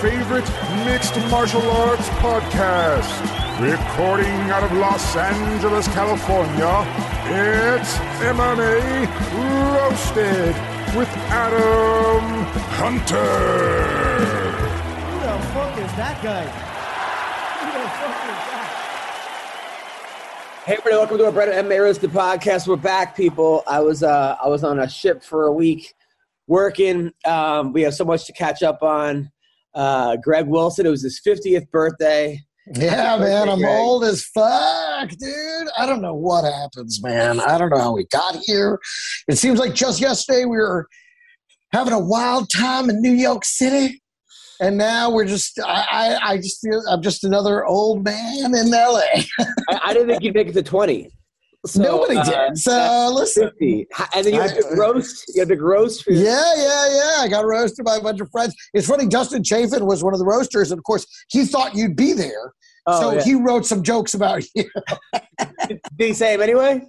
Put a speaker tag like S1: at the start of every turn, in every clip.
S1: favorite mixed martial arts podcast. Recording out of Los Angeles, California, it's MMA Roasted with Adam Hunter.
S2: Who the fuck is that guy? Who the fuck is that?
S3: Hey everybody, welcome to our Brett and MMA Roasted podcast. We're back, people. I was uh I was on a ship for a week working. Um, we have so much to catch up on. Uh, Greg Wilson, it was his 50th birthday.
S4: Yeah, man, I'm
S3: Greg.
S4: old as fuck, dude. I don't know what happens, man. I don't know how we got here. It seems like just yesterday we were having a wild time in New York City, and now we're just. I, I, I just feel I'm just another old man in LA.
S3: I, I didn't think you'd make it to 20. So,
S4: Nobody
S3: uh,
S4: did. So listen.
S3: 50. And then you had the roast. You had the roast for
S4: Yeah, yeah, yeah. I got roasted by a bunch of friends. It's funny. Dustin Chafin was one of the roasters, and of course, he thought you'd be there,
S3: Oh,
S4: so
S3: yeah.
S4: he wrote some jokes about you.
S3: Did he say him anyway?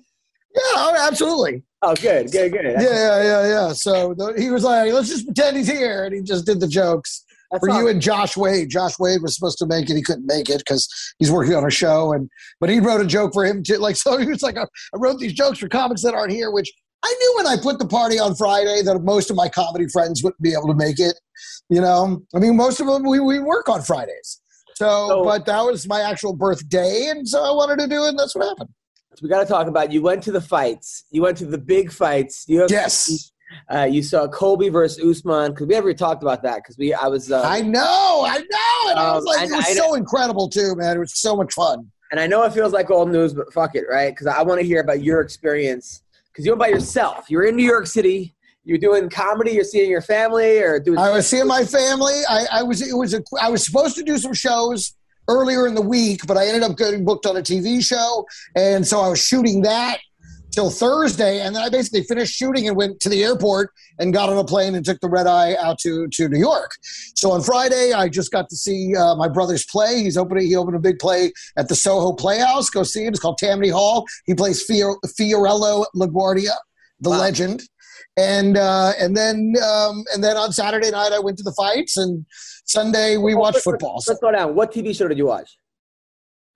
S4: Yeah, oh, absolutely.
S3: Oh, good, good, good.
S4: Yeah, yeah, yeah, yeah. So the, he was like, let's just pretend he's here. And he just did the jokes
S3: That's
S4: for you and Josh Wade. Josh Wade was supposed to make it. He couldn't make it because he's working on a show. And But he wrote a joke for him too. Like, so he was like, I, I wrote these jokes for comics that aren't here, which I knew when I put the party on Friday that most of my comedy friends wouldn't be able to make it. You know, I mean, most of them, we, we work on Fridays. So,
S3: So-
S4: but that was my actual birthday. And so I wanted to do it. And that's what happened.
S3: we got to talk about. You went to the fights. You went to the big fights. You have,
S4: Yes.
S3: Uh, you saw Colby versus Usman because we never talked about that because we I was uh,
S4: I know, I know. And I was
S3: Um,
S4: like,
S3: and
S4: it was
S3: I-
S4: so incredible too, man. It was so much fun.
S3: and I know it feels like old news, but fuck it, right? Because I want to hear about your experience because you went by yourself. You were in New York City. You're doing comedy. You're seeing your family or doing.
S4: I was seeing my family. I, I was it was a, I was supposed to do some shows earlier in the week, but I ended up getting booked on a TV show, and so I was shooting that till Thursday, and then I basically finished shooting and went to the airport and got on a plane and took the red eye out to to New York. So on Friday, I just got to see uh, my brother's play. He's opening he opened a big play at the Soho Playhouse. Go see it. It's called Tammany Hall. He plays Fior- Fiorello LaGuardia, the
S3: Wow.
S4: legend. And uh, and then um, and then on Saturday night I went to the fights and Sunday we watched football. So
S3: Let's go down. What TV show did you watch?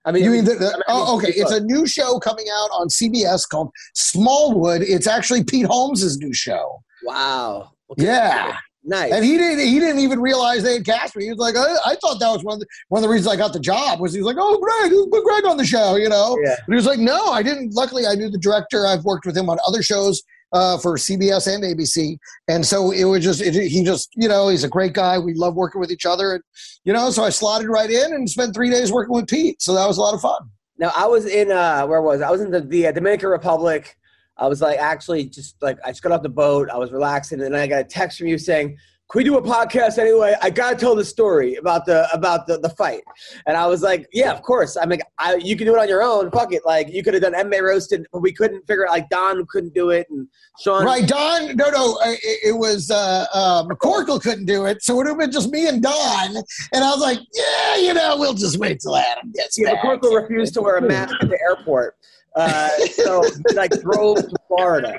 S3: I mean,
S4: you mean the, the,
S3: I mean,
S4: oh, okay? It's a new show coming out on CBS called Smallwood. It's actually Pete Holmes's new show.
S3: wow. Okay.
S4: Yeah.
S3: nice.
S4: And he didn't. He didn't even realize they had cast me. He was like, I, I thought that was one of the one of the reasons I got the job. Was he was like, oh, Greg, put Greg on the show, you know?
S3: Yeah.
S4: But he was like, no, I didn't. Luckily, I knew the director. I've worked with him on other shows uh, for CBS and ABC, and so it was just it, he just you know he's a great guy. We love working with each other, and you know, so I slotted right in and spent three days working with Pete. So that was a lot of fun.
S3: Now I was in uh where was I? I was in the, the uh, Dominican Republic. I was like actually just like I just got off the boat. I was relaxing, and then I got a text from you saying, "Can we do a podcast anyway?" I gotta tell the story about the about the, the fight, and I was like, "Yeah, of course." I'm like, I, "You can do it on your own. Fuck it." Like you could have done MMA roasted, but we couldn't figure it. Like Don couldn't do it, and Sean.
S4: Right, Don? No, no, it, it was uh, uh, McCorkle couldn't do it, so it would have been just me and Don. And I was like, yeah, you know, we'll just wait till Adam gets
S3: Yeah,
S4: back.
S3: McCorkle refused to wear a mask at the airport, uh, so he, like drove to Florida.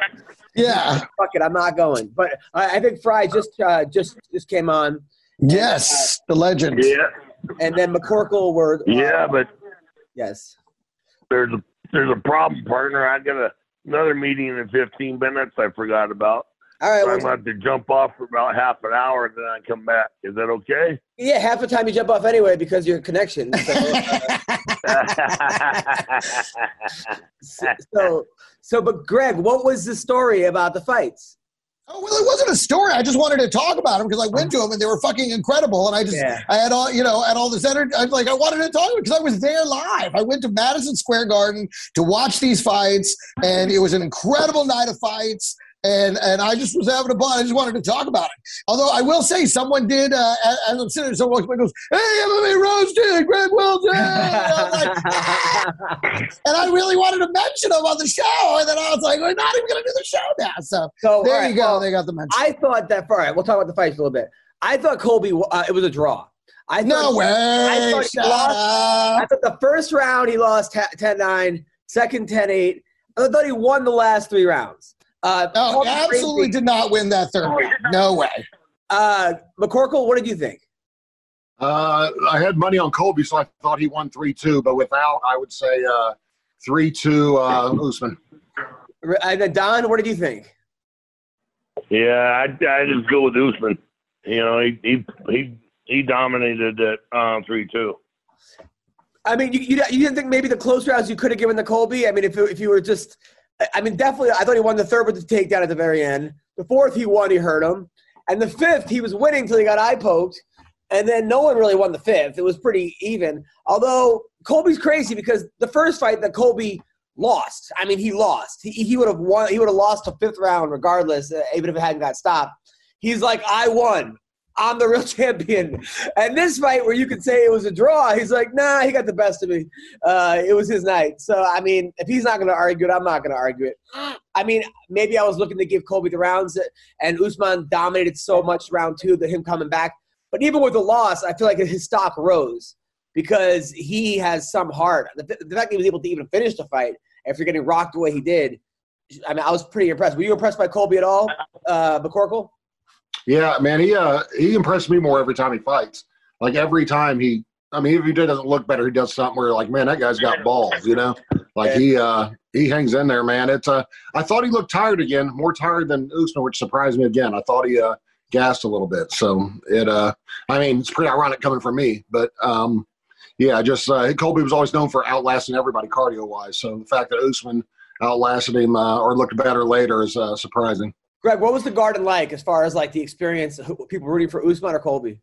S4: Yeah.
S3: fuck it, I'm not going. But I, I think Frye just uh, just just came on,
S4: Yes, the legend.
S5: Yeah,
S3: and then McCorkle were uh,
S5: yeah, but
S3: yes.
S5: there's a there's a problem, partner. I got a, another meeting in 15 minutes. I forgot about.
S3: All right,
S5: So
S3: well,
S5: I'm going to have to jump off for about half an hour and then I come back. Is that okay?
S3: yeah, half the time you jump off anyway because your connection. So, uh, so, so, but Greg, what was the story about the fights?
S4: Oh, well, it wasn't a story. I just wanted to talk about them because I went to them and they were fucking incredible. And I just,
S3: Yeah.
S4: I had all, you know, had all this energy. I was like, I wanted to talk because I was there live. I went to Madison Square Garden to watch these fights, and it was an incredible night of fights. And and I just was having a ball. I just wanted to talk about it. Although I will say, someone did. Uh, as I'm sitting there, someone goes, "Hey, MMA roasted, Greg Wilson." And I was and I really wanted to mention him on the show, and then I was like, we're not even going to do the show now. So,
S3: So,
S4: there
S3: right,
S4: you go.
S3: well,
S4: they got the mention.
S3: I thought that. All right, we'll talk about the fights a little bit. I thought Colby. Uh, it was a draw. I thought,
S4: no way.
S3: I thought he lost.
S4: up.
S3: I thought the first round he lost 10-9, second 10-8. I thought he won the last three rounds. Uh,
S4: No, absolutely
S3: Crazy-
S4: did not win that third round. No way.
S3: Uh, McCorkle, what did you think?
S6: Uh, I had money on Colby, so I thought he won 3 2, but without, I would say uh, 3 2 uh, Usman.
S3: And then Don, what did you think?
S5: Yeah, I I just go with Usman. You know, he he he, he dominated at um, three two.
S3: I mean, you, you, you didn't think maybe the close rounds you could have given the Colby? I mean, if, if you were just, I mean, definitely, I thought he won the third with the takedown at the very end. The fourth, he won, he hurt him. And the fifth, he was winning until he got eye poked. And then no one really won the fifth. It was pretty even. Although Colby's crazy because the first fight that Colby lost, I mean, he lost. He, he would have won. He would have lost the fifth round regardless, uh, even if it hadn't got stopped. He's like, I won. I'm the real champion. And this fight, where you could say it was a draw, he's like, nah, he got the best of me. Uh, it was his night. So, I mean, if he's not going to argue it, I'm not going to argue it. I mean, maybe I was looking to give Colby the rounds, and Usman dominated so much round two that him coming back. But even with the loss, I feel like his stock rose because he has some heart. The, the fact that he was able to even finish the fight after getting rocked the way he did, I mean, I was pretty impressed. Were you impressed by Colby at all, uh, McCorkle?
S6: Yeah, man, he uh, he impressed me more every time he fights. Like every time he, I mean, if he doesn't look better, he does something where like, man, that guy's got balls, you know. Like he uh, he hangs in there, man. It's uh, I thought he looked tired again, more tired than Usman, which surprised me again. I thought he uh, gassed a little bit. So it, uh, I mean, it's pretty ironic coming from me, but um, yeah, just uh, Colby was always known for outlasting everybody cardio wise. So the fact that Usman outlasted him uh, or looked better later is uh, surprising.
S3: Greg, what was the garden like as far as like the experience? People rooting for Usman or Colby?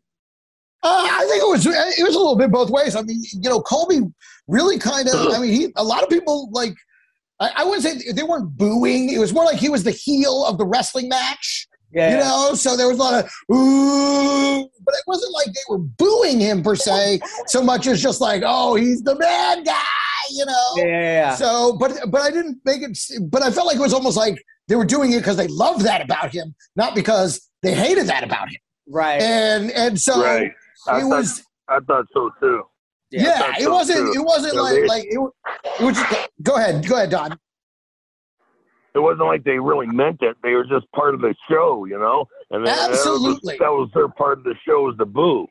S4: Uh, I think it was it was a little bit both ways. I mean, you know, Colby really kind of. I mean, he a lot of people like. I, I wouldn't say they weren't booing. It was more like he was the heel of the wrestling match.
S3: Yeah,
S4: You know, so there was a lot of ooh, but it wasn't like they were booing him per se, so much as just like, oh, he's the bad guy, you know.
S3: yeah, yeah, yeah.
S4: So, but but I didn't make it. But I felt like it was almost like they were doing it because they loved that about him, not because they hated that about him.
S3: right.
S4: And and so
S5: Right. I
S4: it
S5: thought,
S4: was.
S5: I thought so too.
S4: Yeah,
S5: that's
S4: it
S5: so
S4: wasn't.
S5: true.
S4: It wasn't
S5: Yeah,
S4: like
S5: they-
S4: like it, wa- it was. Just, go ahead, go ahead, Don.
S5: It wasn't like they really meant it. They were just part of the show, you know. And then oh,
S4: Absolutely.
S5: that was, that was their part of the show was the boo.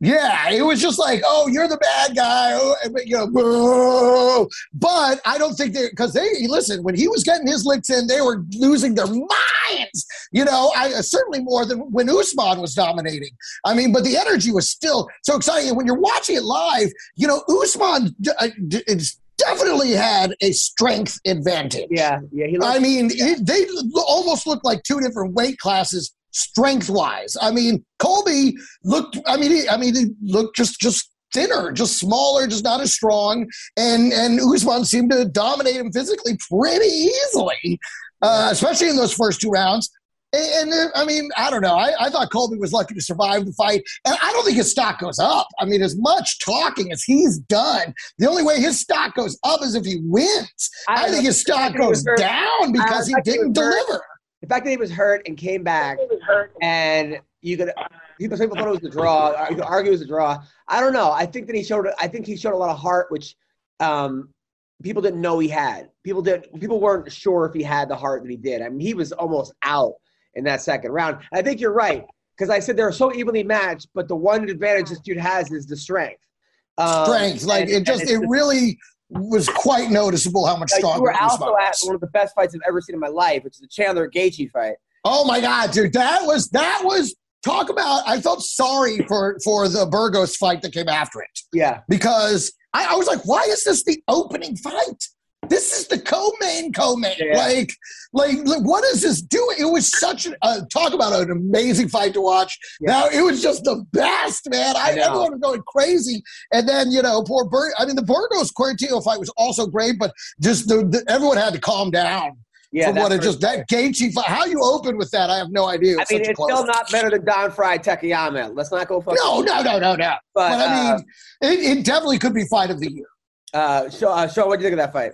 S4: Yeah, it was just like, oh, you're the bad guy, oh, you know. boo. But I don't think they because they listen when he was getting his licks in, they were losing their minds. You know, I certainly more than when Usman was dominating. I mean, but the energy was still so exciting. And when you're watching it live, you know, Usman d- uh, d- definitely had a strength advantage.
S3: yeah, yeah. He
S4: I
S3: looked,
S4: mean, it, they almost look like two different weight classes, strength wise. I mean, Colby looked. I mean, he, I mean, he looked just just thinner, just smaller, just not as strong. And and Usman seemed to dominate him physically pretty easily, uh, especially in those first two rounds. And, and I mean, I don't know. I, I thought Colby was lucky to survive the fight, and I don't think his stock goes up. I mean, as much talking as he's done, the only way his stock goes up is if he wins. I, think his stock
S3: think he was
S4: goes down because he
S3: I he
S4: didn't deliver.
S3: The fact that he was hurt and came back, and you could people people thought it was a draw. uh, You could argue it was a draw. I don't know. I think that he showed. I think he showed a lot of heart, which um, people didn't know he had. People didn't. People weren't sure if he had the heart that he did. I mean, he was almost out in that second round. I think you're right because I said they're so evenly matched, but the one advantage this dude has is the strength. Um,
S4: Strength, like
S3: and-
S4: it just it
S3: the-
S4: really was quite noticeable how much
S3: like, you
S4: stronger
S3: were also at one of the best fights I've ever seen in my life, which is the Chandler Gaethje fight.
S4: Oh my god, dude, that was that was talk about. I felt sorry for for the Burgos fight that came after it
S3: Yeah,
S4: because I, I was like, why is this the opening fight? This is the co-main, co-main.
S3: Yeah.
S4: Like, like, like, what is this doing? It was such a uh, talk about an amazing fight to watch.
S3: Yeah.
S4: Now it was just the best, man. I,
S3: I
S4: everyone was going crazy, and then you know, poor Bur- I mean, the Burgos Quarantillo fight was also great, but just the, the everyone had to calm down
S3: yeah.
S4: from what it just that Gaethje fight. How you open with that? I have no idea. It
S3: I mean, it's still not better than Don Frye Takayama. Let's not go.
S4: No, no, no, no, no.
S3: But,
S4: But, I
S3: uh,
S4: mean, it, it definitely could be fight of the year.
S3: Uh, Sean, uh, Sean, what do you think of that fight?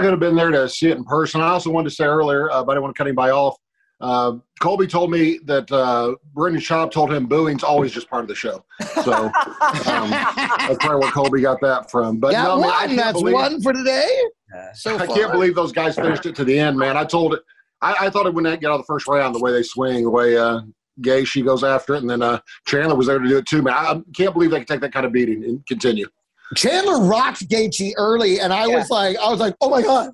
S6: I could have been there to see it in person. I also wanted to say earlier, uh, but I didn't want to cut anybody off. Uh, Colby told me that uh, Brendan Schaub told him booing's always just part of the show. So um, that's probably where Colby got that from. But
S4: Got
S6: no, man, I
S4: one.
S6: can't
S4: That's
S6: believe-
S4: one for today. So
S6: I
S4: far.
S6: can't believe those guys finished it to the end, man. I told it. I, I thought it wouldn't get out of the first round the way they swing, the way uh, Gaethje goes after it, and then uh, Chandler was there to do it too, man. I, I can't believe they could take that kind of beating and continue.
S4: Chandler rocked Gaethje early, and I
S3: Yeah.
S4: was like, I was like, oh my god,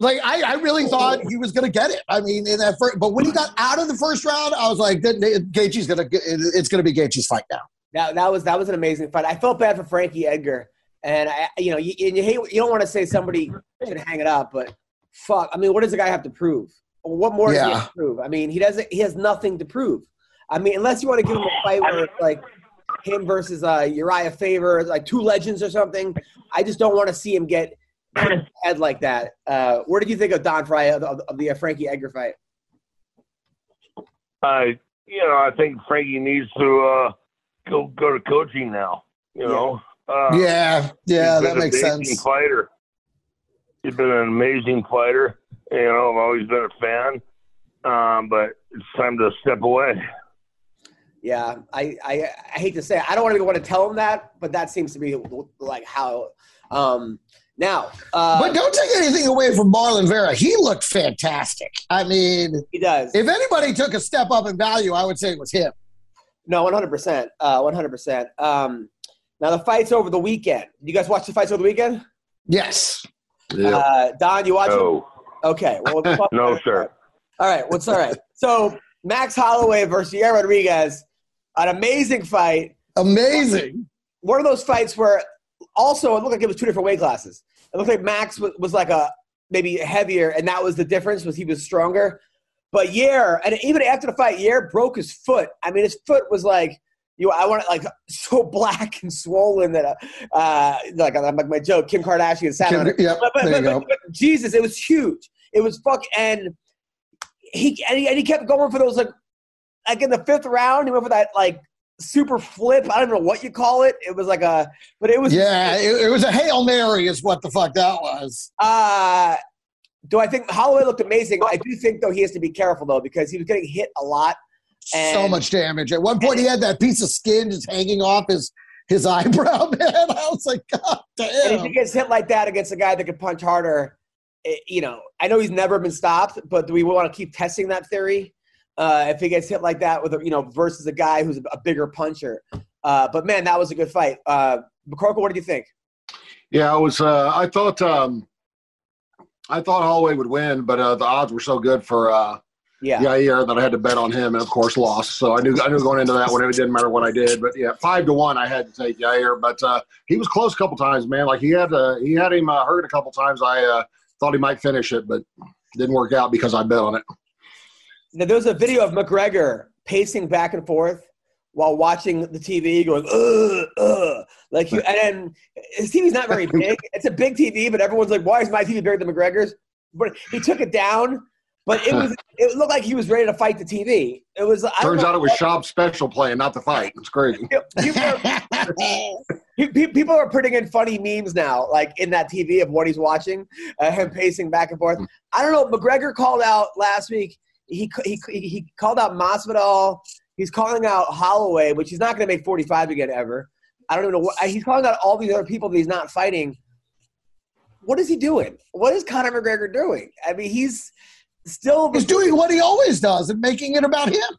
S4: like I, I really oh. thought he was gonna get it. I mean, in that first, but when he got out of the first round, I was like, Gaethje's gonna, it's gonna be Gaethje's fight now.
S3: That, that was that was an amazing fight. I felt bad for Frankie Edgar, and I, you know, you, and you hate you don't want to say somebody should hang it up, but fuck, I mean, what does the guy have to prove? What more does he have to prove? I mean, he doesn't. He has nothing to prove. I mean, unless you want to give him a fight where it's like him versus uh, Urijah Faber, like two legends or something. I just don't want to see him get head like that. Uh, what did you think of Don Frye of, of, of the uh, Frankie Edgar fight?
S5: I, you know, I think Frankie needs to uh, go go to coaching now. You know. Uh,
S4: yeah, yeah,
S5: he's
S4: that
S5: been
S4: makes
S5: an amazing
S4: sense.
S5: Fighter. He's been an amazing fighter. You know, I've always been a fan. Um, but it's time to step away.
S3: Yeah, I, I, I hate to say it. I don't want to want to tell him that, but that seems to be like how. Um, now, uh,
S4: But don't take anything away from Marlon Vera. He looked fantastic. I mean,
S3: he does.
S4: if anybody took a step up in value, I would say it was him.
S3: No, one hundred percent, uh, one hundred percent. Um, now the fights over the weekend. You guys watch the fights over the weekend?
S4: Yes.
S3: Uh, Don, you watch
S5: No,
S3: it? Okay. Well, we'll
S5: no, sir.
S3: All right. What's all right? So Max Holloway versus Yair Rodriguez, an amazing fight.
S4: Amazing.
S3: one of those fights where also it looked like it was two different weight classes. It looked like Max was, was like a maybe heavier, and that was the difference was he was stronger. But Yair, and even after the fight, Yair broke his foot. I mean, his foot was like you. I want it like so black and swollen that uh, uh like, like my joke, Kim Kardashian sat on it.
S4: Yep,
S3: But, but,
S4: there you
S3: but,
S4: go.
S3: but, but Jesus, it was huge. It was fuck, and he and he, and he kept going for those like like in the fifth round. He went for that like super flip. I don't know what you call it. It was like a, but it was
S4: Yeah, it, it was a Hail Mary, is what the fuck that was.
S3: Uh, do I think Holloway looked amazing? I do think though he has to be careful though because he was getting hit a lot.
S4: so much damage. At one point, he had that piece of skin just hanging off his his eyebrow. Man, I was like, God
S3: And if he gets hit like that against a guy that can punch harder, it, you know, I know he's never been stopped, but do we want to keep testing that theory? Uh, if he gets hit like that with a, you know, versus a guy who's a bigger puncher. Uh, but man, that was a good fight. Uh, McCorkle, what did you think?
S6: Yeah, I was. Uh, I thought. Um, I thought Holloway would win, but uh, the odds were so good for uh,
S3: Yeah.
S6: Yair that I had to bet on him, and of course lost. So I knew I knew going into that one it didn't matter what I did. But yeah, five to one, I had to take Yair. But uh, he was close a couple times, man. Like he had uh, he had him uh, hurt a couple times. I uh, thought he might finish it, but didn't work out because I bet on it.
S3: Now, there was a video of McGregor pacing back and forth while watching the TV, going ugh, ugh, like you. And then his TV's not very big. It's a big TV, but everyone's like, "Why is my TV bigger than McGregor's?" But he took it down. But it was it looked like he was ready to fight the TV. It was. I
S6: Turns out it was Schaub's special playing, not the fight. It's crazy.
S3: People are, pe- pe- people are putting in funny memes now, like in that TV of what he's watching, uh, him pacing back and forth. I don't know. McGregor called out last week. He he he called out Masvidal. He's calling out Holloway, which he's not going to make 45 again ever. I don't even know what he's calling out all these other people that he's not fighting. What is he doing? What is Conor McGregor doing? I mean, he's still
S4: He's doing what he always does and making it about him.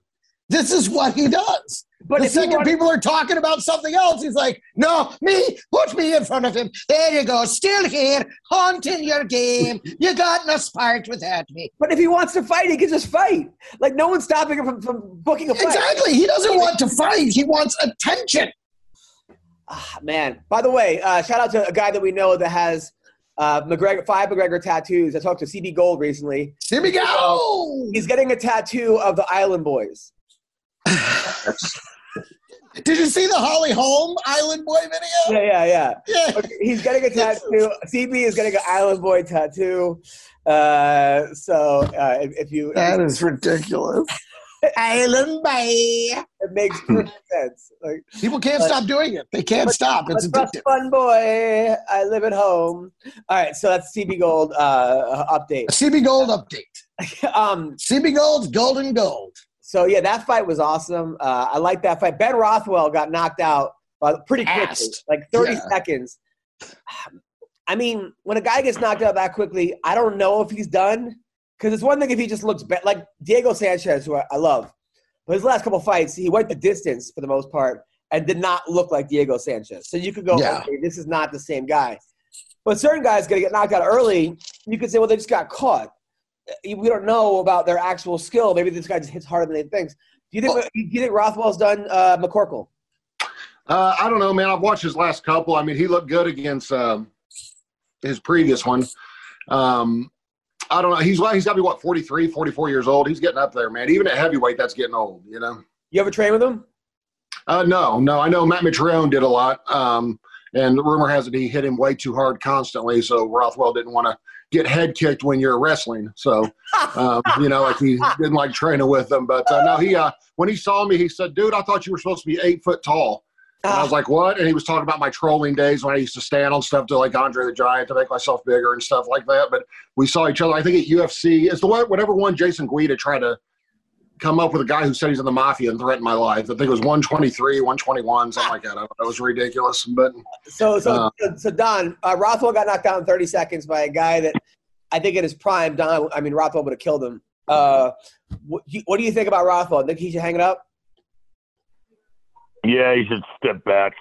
S4: This is what he does.
S3: But
S4: the second
S3: want-
S4: people are talking about something else, he's like, "No, me, put me in front of him. There you go, still here, haunting your game. You got no spark without me."
S3: But if he wants to fight, he can just fight. Like no one's stopping him from, from booking a fight.
S4: Exactly. He doesn't want to fight. He wants attention.
S3: Ah, man. By the way, uh, shout out to a guy that we know that has uh, McGregor five McGregor tattoos. I talked to CB Gold recently.
S4: Here we go.
S3: He's getting a tattoo of the Island Boys.
S4: Did you see the Holly Holm Island Boy video?
S3: Yeah, yeah, yeah.
S4: Yeah.
S3: Okay, He's getting a tattoo. CB is getting an Island Boy tattoo. Uh, so uh, if, if you
S4: That is ridiculous. Island Bay.
S3: It makes perfect sense. Like,
S4: People can't
S3: But-
S4: stop doing it. They can't stop. It's addictive.
S3: fun boy? I live at home. All right, so that's CB Gold uh, update.
S4: CB Gold update.
S3: um,
S4: CB Gold's golden gold.
S3: So yeah, that fight was awesome. Uh, I like that fight. Ben Rothwell got knocked out uh, pretty quickly, like 30
S4: Yeah.
S3: seconds. I mean, when a guy gets knocked out that quickly, I don't know if he's done. Because it's one thing if he just looks bad, like Diego Sanchez, who I, I love. But his last couple fights, he went the distance for the most part and did not look like Diego Sanchez. So you could go,
S4: Yeah.
S3: okay, this is not the same guy. But certain guys going to get knocked out early. You could say, well, they just got caught. We don't know about their actual skill. Maybe this guy just hits harder than they think. Do you think?
S4: Well-
S3: do you think Rothwell's done uh, McCorkle?
S6: Uh, I don't know, man. I've watched his last couple. I mean, he looked good against um, his previous one. Um, I don't know. He's he's got to be what 43, 44 years old. He's getting up there, man. Even at heavyweight, that's getting old. You know.
S3: You ever train with him?
S6: Uh, no, no. I know Matt Mitrione did a lot, um, and the rumor has it he hit him way too hard constantly. So Rothwell didn't want to get head kicked when you're wrestling. So um, you know, like he didn't like training with them. But uh, no, he uh, when he saw me, he said, "Dude, I thought you were supposed to be eight foot tall." And I was like, "What?" And he was talking about my trolling days when I used to stand on stuff to like Andre the Giant to make myself bigger and stuff like that. But we saw each other. I think at UFC, is the one, whatever one Jason Guida tried to come up with a guy who said he's in the mafia and threatened my life. I think it was 123, 121, something like that. That was ridiculous. But
S3: So, so,
S6: Uh,
S3: so Don uh, Rothwell got knocked out in 30 seconds by a guy that I think in his prime, Don. I mean, Rothwell would have killed him. Uh, what, what do you think about Rothwell? Think he should hang it up?
S5: Yeah, he should step back.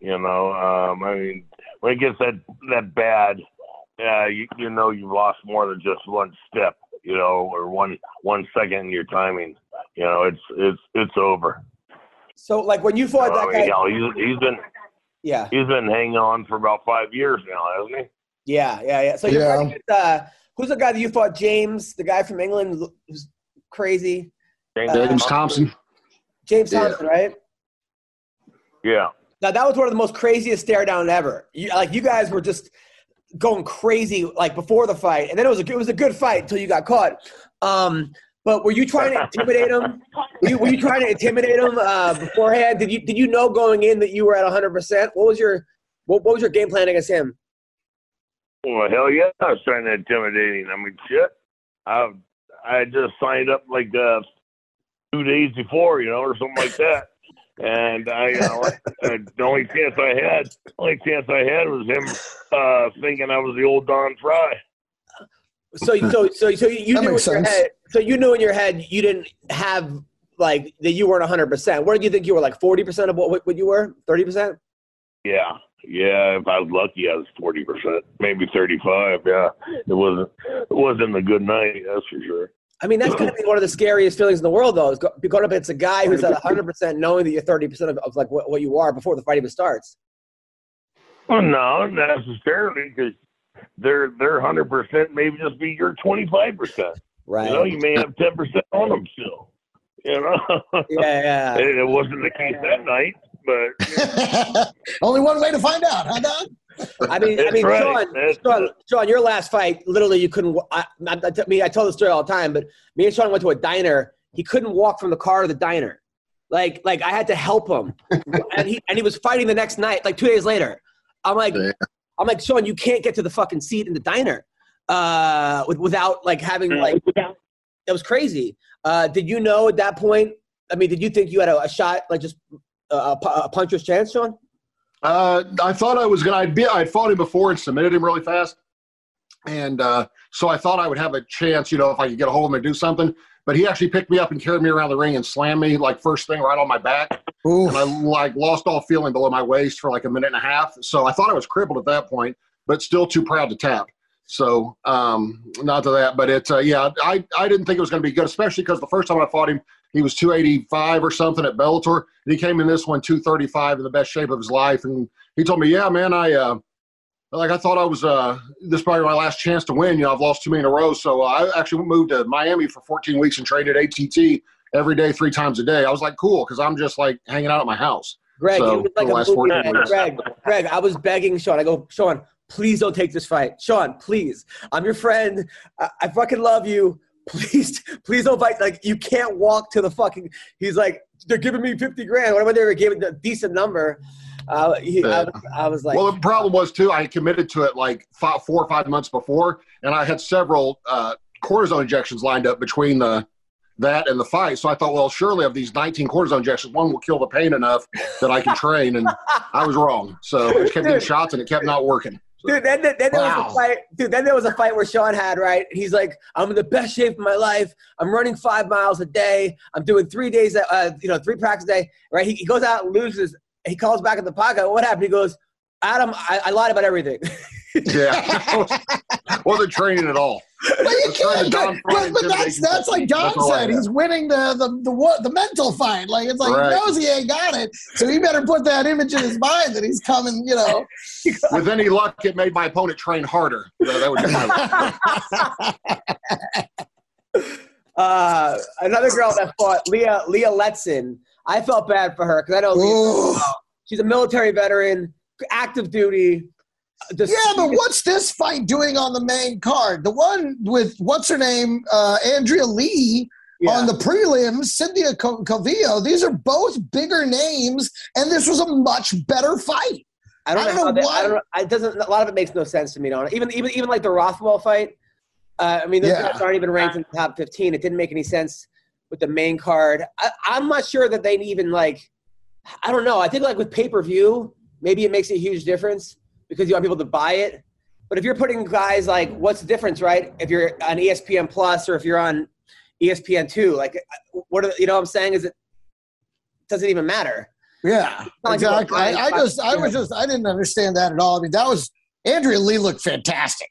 S5: You know, um, I mean, when it gets that that bad, uh, you you know you've lost more than just one step. You know, or one one second in your timing. You know, it's it's it's over.
S3: So, like when you fought
S5: I
S3: that
S5: mean,
S3: guy,
S5: you know, he's he's been
S3: yeah,
S5: he's been hanging on for about five years now, hasn't he?
S3: yeah, yeah, yeah. So you're
S4: Yeah.
S3: with, uh, who's the guy that you fought? James, the guy from England, who's crazy.
S5: James,
S6: James Thompson.
S3: James
S6: Yeah.
S3: Thompson, right?
S5: Yeah.
S3: Now that was one of the most craziest stare down ever. You, like you guys were just going crazy like before the fight, and then it was a it was a good fight until you got caught. Um, but were you trying to intimidate him? Were you, were you trying to intimidate him uh, beforehand? Did you did you know going in that you were at 100? percent What was your what, what was your game plan against him?
S5: Well, hell yeah, I was trying to intimidate him. I mean, shit. I I just signed up like uh, two days before, you know, or something like that. And I, you know, uh, the only chance I had, only chance I had was him uh, thinking I was the old Don Frye.
S3: So so so so you
S4: That
S3: knew in
S4: makes
S3: your head. So you knew in your head you didn't have like that you weren't 100. percent Where did you think you were? Like 40 percent of what what you were? 30 percent?
S5: Yeah, yeah. If I was lucky, I was forty percent, maybe thirty-five. Yeah, it wasn't, it wasn't a good night. That's for sure.
S3: I mean, that's going to be one of the scariest feelings in the world, though. Is go, going up against a guy who's at 100 percent, knowing that you're 30 percent of, of like what, what you are before the fight even starts.
S5: Well, no, not necessarily, because they're they're hundred percent. Maybe just be your twenty-five percent.
S3: Right.
S5: You know, you may have ten percent on them still. You know,
S3: yeah, yeah.
S5: it, it wasn't the case that night, but
S4: Only one way to find out, huh, Don?
S3: I mean, I mean,
S5: right.
S3: Sean,
S5: That's
S3: Sean,
S5: right.
S3: Sean, your last fight, literally, you couldn't. I, I, I, me, I tell the story all the time, but me and Sean went to a diner. He couldn't walk from the car to the diner. Like, like I had to help him, and he and he was fighting the next night, like two days later. I'm like,
S6: Yeah.
S3: I'm like, Sean, you can't get to the fucking seat in the diner, uh, without like having like it was crazy. Uh, did you know at that point? I mean, did you think you had a, a shot, like just a, a, a puncher's chance, Sean?
S6: Uh, I thought I was gonna. I'd be. I'd fought him before and submitted him really fast, and uh, so I thought I would have a chance. You know, if I could get a hold of him and do something. But he actually picked me up and carried me around the ring and slammed me like first thing right on my back,
S4: Ooh.
S6: and I like lost all feeling below my waist for like a minute and a half. So I thought I was crippled at that point, but still too proud to tap. So um, not to that, but it's Uh, yeah, I I didn't think it was going to be good, especially because the first time I fought him, he was 285 or something at Bellator, and he came in this one 235 in the best shape of his life. And he told me, "Yeah, man, I uh, like I thought I was uh, this is probably my last chance to win. You know, I've lost too many in a row, so I actually moved to Miami for 14 weeks and trained at ATT every day, three times a day. I was like, cool, because I'm just like hanging out at my house.
S3: Greg,
S6: So,
S3: it was like
S6: the
S3: a
S6: last
S3: movie.
S6: 14.
S3: Greg, Greg, I was begging Sean. I go, Sean, please don't take this fight. Sean, please. I'm your friend. I, I fucking love you. please, please don't fight. Like you can't walk to the fucking. He's like, they're giving me fifty grand. Whatever they were giving a decent number. Uh, he, I, was, I was like,
S6: well, the problem was too. I committed to it like five, four or five months before, and I had several uh, cortisone injections lined up between the that and the fight. So I thought, well, surely of these 19 cortisone injections, one will kill the pain enough that I can train. And I was wrong. So I just kept getting shots, and it kept not working.
S3: Dude, then, then, then there was a fight. Dude, then there was a fight where Sean had right. He's like, "I'm in the best shape of my life. I'm running five miles a day. I'm doing three days, uh, you know, three practice a day." Right? He, he goes out and loses. He calls back in the pocket. What happened? He goes, "Adam, I, I lied about everything."
S6: Yeah. wasn't training at all.
S4: Well, you can't. But, but that's that's like
S6: technique.
S4: Don
S6: That's
S4: said. He's winning the the the the mental fight. Like it's like
S6: Right.
S4: he knows he ain't got it, so he better put that image in his mind that he's coming. You know.
S6: With any luck, it made my opponent train harder. That, that would be my
S3: uh, another girl that fought Leah Leah Letson. I felt bad for her because I know Leah, she's a military veteran, active duty. The-
S4: Yeah, but what's this fight doing on the main card? The one with what's her name, uh, Andrea Lee
S3: Yeah.
S4: on the prelims, Cynthia Calvillo. These are both bigger names, and this was a much better fight.
S3: I don't,
S4: I don't
S3: know.
S4: know
S3: that-
S4: why-
S3: I don't know. It doesn't. A lot of it makes no sense to me. Don't it? Even even even like the Rothwell fight. Uh, I mean, those
S4: Yeah.
S3: guys aren't even ranked in the top fifteen. It didn't make any sense with the main card. I, I'm not sure that they even like. I don't know. I think like with pay per view, maybe it makes a huge difference because you want people to buy it. But if you're putting guys like, what's the difference, right? If you're on ESPN Plus or if you're on ESPN two, like, what are, you know? what I'm saying is it doesn't even matter.
S4: Yeah,
S3: like
S4: exactly. I, I
S3: buying-
S4: just, I was just, I didn't understand that at all. I mean, that was Andrea Lee looked fantastic,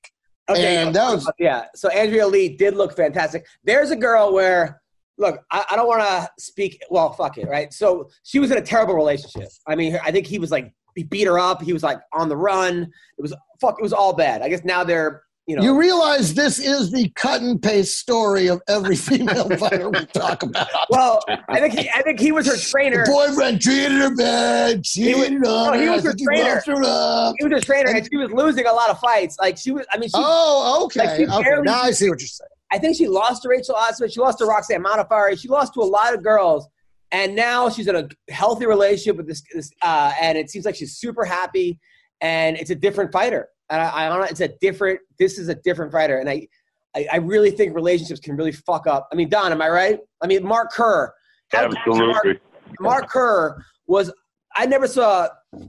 S3: Okay,
S4: and that was uh,
S3: yeah. So Andrea Lee did look fantastic. There's a girl where, look, I, I don't want to speak. Well, fuck it, right? So she was in a terrible relationship. I mean, I think he was like he beat her up. He was like on the run. It was fuck. It was all bad. I guess now they're you know.
S4: You realize this is the cut and paste story of every female fighter we talk about.
S3: well, I think he, I think he was her trainer.
S4: The boyfriend treated her bad, cheated
S3: no,
S4: on
S3: he
S4: her.
S3: was her
S4: think he
S3: trainer.
S4: her.
S3: He was her trainer, and she was losing a lot of fights. Like she was. I mean, she.
S4: Oh, okay.
S3: Like, she
S4: okay.
S3: barely-
S4: Now I see what you're saying.
S3: I think she lost to Rachel Osman. She lost to Roxanne Modafferi. She lost to a lot of girls, and now she's in a healthy relationship with this. this uh, and it seems like she's super happy, and it's a different fighter. And I, I. It's a different. This is a different fighter, and I, I, I really think relationships can really fuck up. I mean, Don, am I right? I mean, Mark Kerr. Is Mark-
S5: Absolutely.
S3: Mark Kerr was. I never saw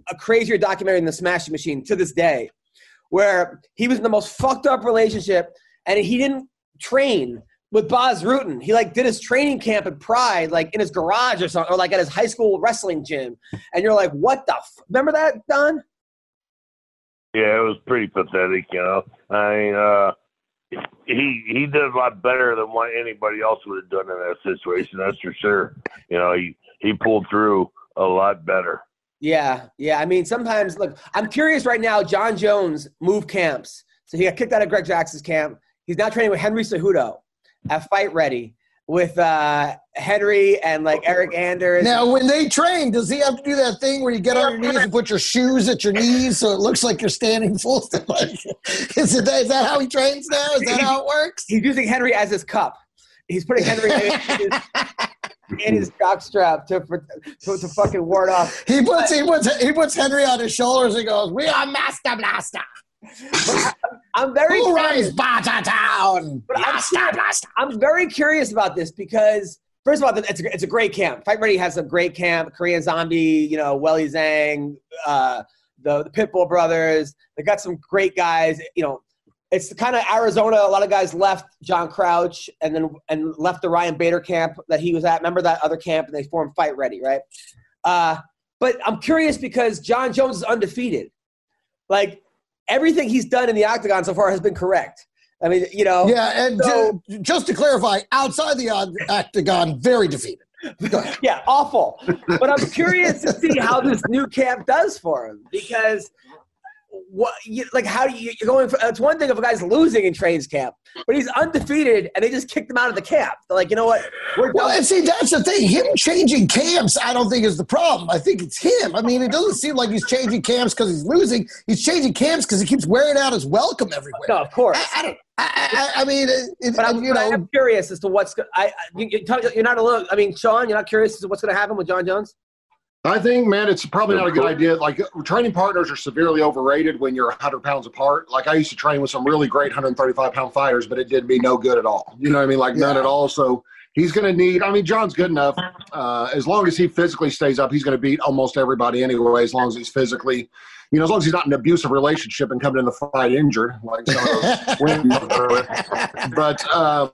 S3: a crazier documentary than the Smashing Machine to this day, where he was in the most fucked up relationship, and he didn't train with Bas Rutten. He like did his training camp at Pride, like in his garage or something, or like at his high school wrestling gym. And you're like, what the? F-? Remember that, Don?
S5: Yeah, it was pretty pathetic, you know. I mean, uh, he he did a lot better than what anybody else would have done in that situation. That's for sure. You know, he he pulled through a lot better.
S3: Yeah, yeah. I mean, sometimes look, I'm curious right now. Jon Jones moved camps, so he got kicked out of Greg Jackson's camp. He's now training with Henry Cejudo at Fight Ready with uh, Henry and like Eric Anders.
S4: Now, when they train, does he have to do that thing where you get on your knees and put your shoes at your knees so it looks like you're standing full? Like, is, it, is that how he trains now? Is that how it works?
S3: He's using Henry as his cup. He's putting Henry in his, in his jock strap to, to to fucking ward off.
S4: He puts he puts he puts Henry on his shoulders and goes, "We are Master Blaster.
S3: I'm very
S4: Who
S3: curious.
S4: runs Barter Town?
S3: But I'm,
S4: Master Blaster."
S3: I'm very curious about this because first of all, it's a, it's a great camp. Fight Ready has a great camp. Korean Zombie, you know, Weili Zhang, uh, the the Pitbull brothers. They got some great guys. You know, it's the kind of Arizona. A lot of guys left John Crouch and then and left the Ryan Bader camp that he was at. Remember that other camp, and they formed Fight Ready, right? Uh, but I'm curious because Jon Jones is undefeated. Like everything he's done in the octagon so far has been correct. I mean, you know,
S4: Yeah, and
S3: So-
S4: ju- just to clarify, outside the octagon, very defeated.
S3: Yeah, awful. But I'm curious to see how this new camp does for him because what? You, like, how do you? You're going. For, it's one thing if a guy's losing in trains camp, but he's undefeated, and they just kicked him out of the camp. They're like, you know what? We're
S4: Well, and see, that's the thing. Him changing camps, I don't think is the problem. I think it's him. I mean, it doesn't seem like he's changing camps because he's losing. He's changing camps because he keeps wearing out his welcome everywhere.
S3: no, of course.
S4: I, I don't. I, I, I mean, it, it,
S3: But I'm,
S4: you know,
S3: I'm curious as to what's. I, you, you're not alone. I mean, Sean, you're not curious as to what's going to happen with Jon Jones.
S6: I think, man, it's probably not a good idea. Like training partners are severely overrated when you're 100 pounds apart. Like I used to train with some really great 135 pound fighters, but it did me no good at all. You know what I mean? Like none at all. So he's going to need. I mean, Jon's good enough. Uh, as long as he physically stays up, he's going to beat almost everybody anyway. As long as he's physically, you know, as long as he's not in an abusive relationship and coming in the fight injured, like some of those women. But uh,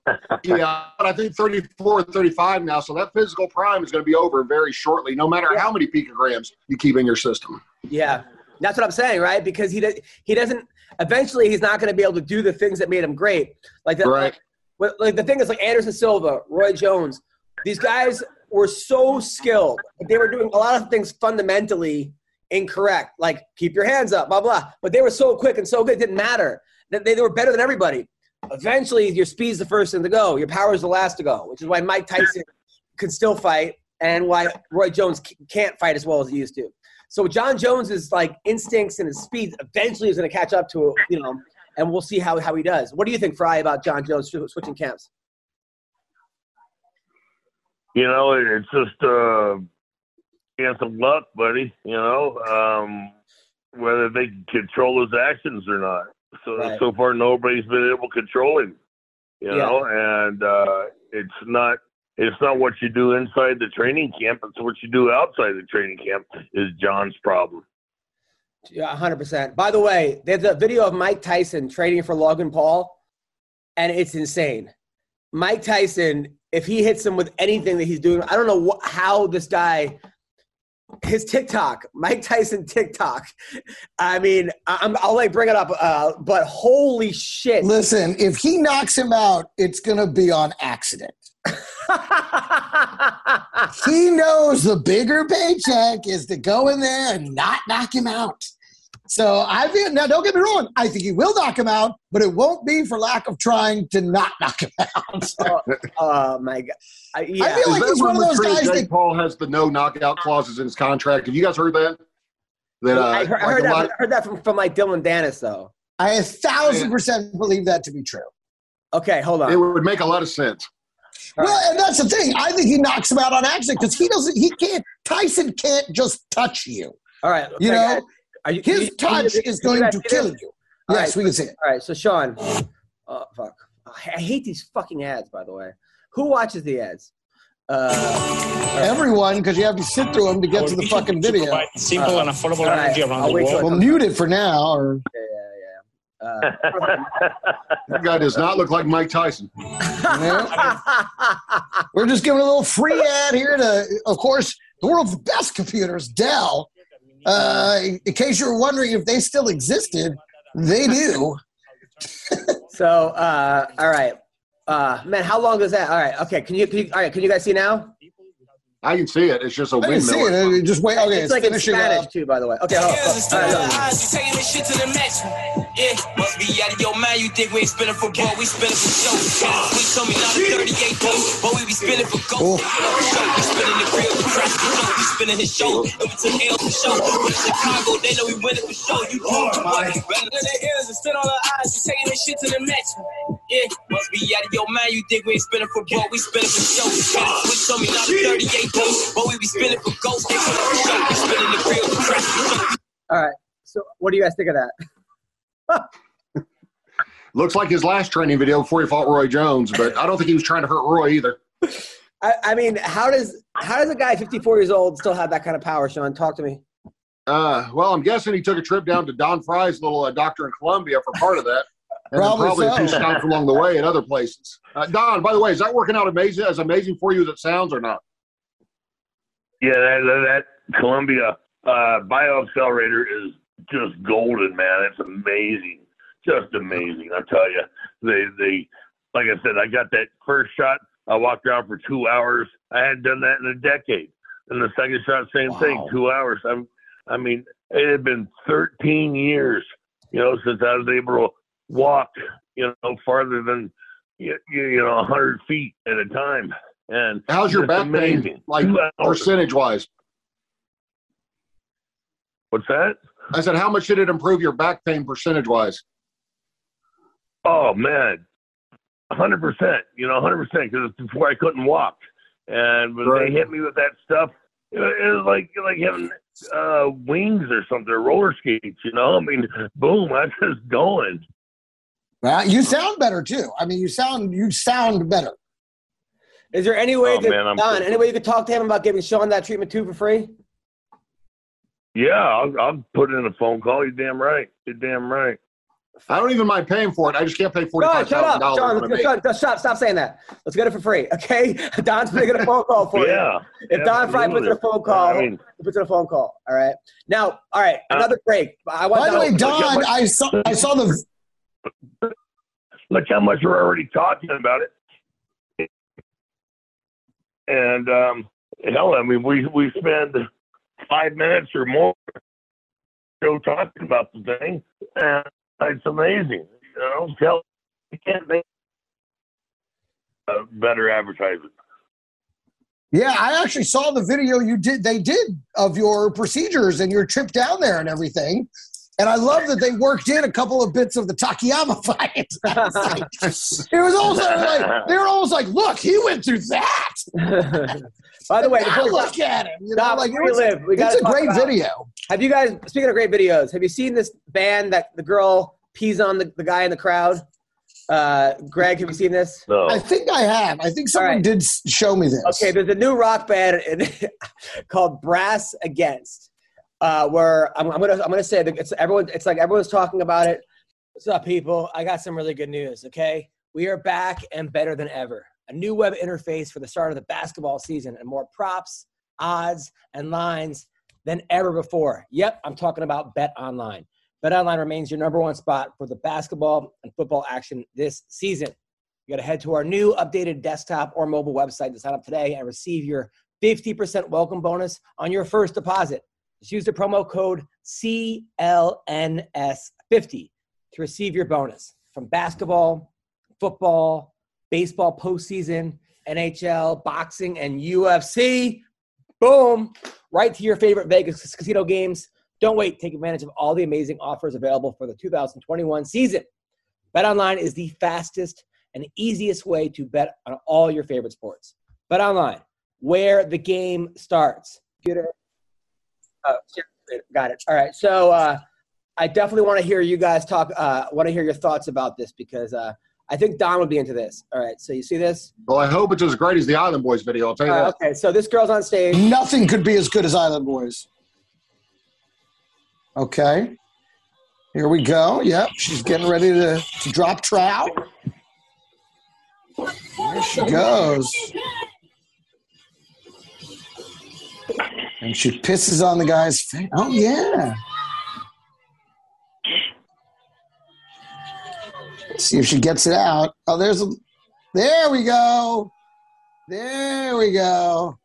S6: yeah, but I think 34 and 35 now, so that physical prime is going to be over very shortly. No matter how many picograms you keep in your system.
S3: Yeah, that's what I'm saying, right? Because he does, he doesn't. Eventually, he's not going to be able to do the things that made him great. Like that.
S6: Right.
S3: Like, like the thing is, like Anderson Silva, Roy Jones, these guys were so skilled, they were doing a lot of things fundamentally incorrect. Like keep your hands up, blah blah. But they were so quick and so good, it didn't matter. That they, they were better than everybody. Eventually, your speed's the first thing to go. Your power's the last to go, which is why Mike Tyson could still fight and why Roy Jones can't fight as well as he used to. So Jon Jones's like instincts and his speed eventually is going to catch up to you know, and we'll see how how he does. What do you think, Frye, about Jon Jones switching camps?
S5: You know, it's just uh, chance of luck, buddy. You know, um, whether they can control his actions or not. So
S3: Right.
S5: so far, nobody's been able to control him. You
S3: Yeah.
S5: know, and uh, it's not it's not what you do inside the training camp; it's what you do outside the training camp is Jon's problem.
S3: Yeah, hundred percent. By the way, there's a video of Mike Tyson training for Logan Paul, and it's insane. Mike Tyson, if he hits him with anything that he's doing, I don't know wh- how this guy, his TikTok, Mike Tyson TikTok. I mean, I'm, I'll like bring it up, uh, but holy shit!
S4: listen, if he knocks him out, it's going to be on accident. He knows the bigger paycheck is to go in there and not knock him out. So I think now, don't get me wrong. I think he will knock him out, but it won't be for lack of trying to not knock him out.
S3: oh, oh my god! I, yeah.
S4: I feel like he's one of those guys
S6: Jake
S4: that
S6: Paul has the no knockout clauses in his contract. Have you guys heard that? That uh,
S3: I heard, I heard that.
S6: lot-
S3: heard that from, from like Dillon Danis, though.
S4: I a thousand percent believe that to be true.
S3: Okay, hold on.
S6: it would make a lot of sense.
S4: Well, and that's the thing. I think he knocks him out on accident because he doesn't. He can't. Tyson can't just touch you.
S3: All right,
S4: You know,
S3: guys. Are you,
S4: His
S3: you-
S4: touch
S3: you-
S4: is going to kill you.
S3: All
S4: Yes,
S3: right,
S4: we can see it.
S3: All right, so Sean, oh fuck, I hate these fucking ads. By the way, who watches the ads? Uh,
S4: Everyone, because you have to sit through them to get to the fucking
S7: to
S4: video.
S7: provide simple and affordable
S3: all right,
S7: energy around
S3: I'll
S7: the
S3: wait till
S7: world.
S4: Well, mute it for now. Or
S3: yeah, yeah, yeah. Uh,
S6: That guy does not look like Mike Tyson.
S4: we're just giving a little free ad here to, of course, the world's best computers, Dell. Uh, in case you're wondering if they still existed, they do.
S3: so, uh, all right, uh, man, how long is that? All right, okay, can you, can you, all right, can you guys see now?
S6: I can see it. It's just a
S4: I can see
S6: windmill.
S4: it. Just wait. Okay,
S3: it's
S4: it's,
S3: like in
S4: finishing
S3: Spanish
S4: up.
S3: too, by the way. Okay, hold on.
S8: Years
S3: All
S8: instead
S3: right,
S8: of
S3: hold
S8: the
S3: on.
S8: eyes, you taking this shit to the max. Yeah, must be out of your mind. You think we ain't spinning for ball, we spinning for show. We told me not a 38 though, but we be spinning for gold. Show, we spinning the crib, we crash the show. We spinning his show, and we took L for show. We in Chicago, they know we winning for show. You do what? Better than their ears instead on the eyes, you taking this shit to the max. Yeah, must be out of your mind. You think we ain't spinning for ball, we spinning for show. We told me not a 38 though, but we be spinning for gold. They spinning for show. We spinning the crib, we crash.
S3: All right, so what do you guys think of that?
S6: Looks like his last training video before he fought Roy Jones, but I don't think he was trying to hurt Roy either.
S3: I, I mean, how does how does a guy 54 years old still have that kind of power, Sean? Talk to me.
S6: Uh, well, I'm guessing he took a trip down to Don Frye's little uh, doctor in Colombia for part of that. And then
S4: Probably
S6: probably a few stops along the way at other places. Uh, Don, by the way, is that working out amazing as amazing for you as it sounds or not?
S5: Yeah, that, that, that Colombia uh, bioaccelerator is just golden, man. It's amazing, just amazing. I tell you, they they like I said, I got that first shot. I walked around for two hours. I hadn't done that in a decade. And the second shot, same thing, two hours. I'm, I mean, it had been 13 years You know, since I was able to walk, you know, farther than you, you, know, hundred feet at a time. And
S6: How's your back
S5: amazing.
S6: pain, like percentage wise?
S5: What's that?
S6: I said, how much did it improve your back pain percentage wise?
S5: Oh man, hundred percent. You know, hundred percent. Because before I couldn't walk, and when
S6: Right.
S5: they hit me with that stuff, it, it was like like having uh, wings or something, or roller skates. You know, I mean, boom, I was just going.
S4: Well, you sound better too. I mean, you sound you sound better.
S3: Is there any way
S5: Oh,
S3: that
S5: man, I'm
S3: Don, any way you could talk to him about giving Sean that treatment too for free?
S5: Yeah, I'll, I'll put in a phone call. You're damn right. You're damn right.
S6: I don't even mind paying for it. I just can't pay forty
S3: Sean,
S6: five
S3: shut
S6: thousand
S3: up, Sean.
S6: dollars.
S3: Let's, Sean, just stop, stop saying that. Let's get it for free, okay? Don's making a phone call for you.
S5: Yeah.
S3: If Don Frye puts in a phone call,
S5: I mean,
S3: he puts in a phone call. All right. Now, all right,
S5: Uh,
S3: another break. I want
S4: By the way,
S5: Don-
S4: Don, I saw I saw the
S5: look how much we're already talking about it. And um, hell, I mean, we we spend five minutes or more show talking about the thing, and it's amazing. You know, tell you can't make better advertisement.
S4: Yeah, I actually saw the video you did they did of your procedures and your trip down there and everything. And I love that they worked in a couple of bits of the Takayama fight. it was almost like they were almost like, look, he went through that.
S3: By the way,
S4: Now
S3: before-
S4: look at him. You know,
S3: Stop,
S4: like it
S3: before you live, we
S4: it's
S3: gotta
S4: a great
S3: about-
S4: video.
S3: Have you guys, speaking of great videos, have you seen this band that the girl pees on the, the guy in the crowd? Uh, Greg, have you seen this?
S5: No.
S4: I think I have. I think someone
S3: All right.
S4: did show me this.
S3: Okay, there's a new rock band in, called Brass Against, uh, where I'm, I'm gonna I'm gonna say it's everyone. It's like everyone's talking about it. What's up, people? I got some really good news. Okay, we are back and better than ever. A new web interface for the start of the basketball season, and more props, odds, and lines than ever before. Yep, I'm talking about Bet Online. Bet Online remains your number one spot for the basketball and football action this season. You got to head to our new updated desktop or mobile website to sign up today and receive your 50% welcome bonus on your first deposit. Just use the promo code CLNS50 to receive your bonus from basketball, football, baseball postseason, NHL, boxing, and UFC. Boom! Right to your favorite Vegas casino games. Don't wait. Take advantage of all the amazing offers available for the 2021 season. BetOnline is the fastest and easiest way to bet on all your favorite sports. BetOnline, where the game starts. Computer. Oh, got it. All right. So uh, I definitely want to hear you guys talk. Uh, want to hear your thoughts about this because uh, I think Don would be into this. All right. So you see this?
S6: Well, I hope it's as great as the Island Boys video. I'll tell you
S3: Uh,
S6: that.
S3: okay. So this girl's on stage.
S4: Nothing could be as good as Island Boys. Okay. Here we go. Yep. She's getting ready to, to drop trout. There she goes. And she pisses on the guy's face. Oh, yeah. See if she gets it out. Oh, there's a. There we go. There we go.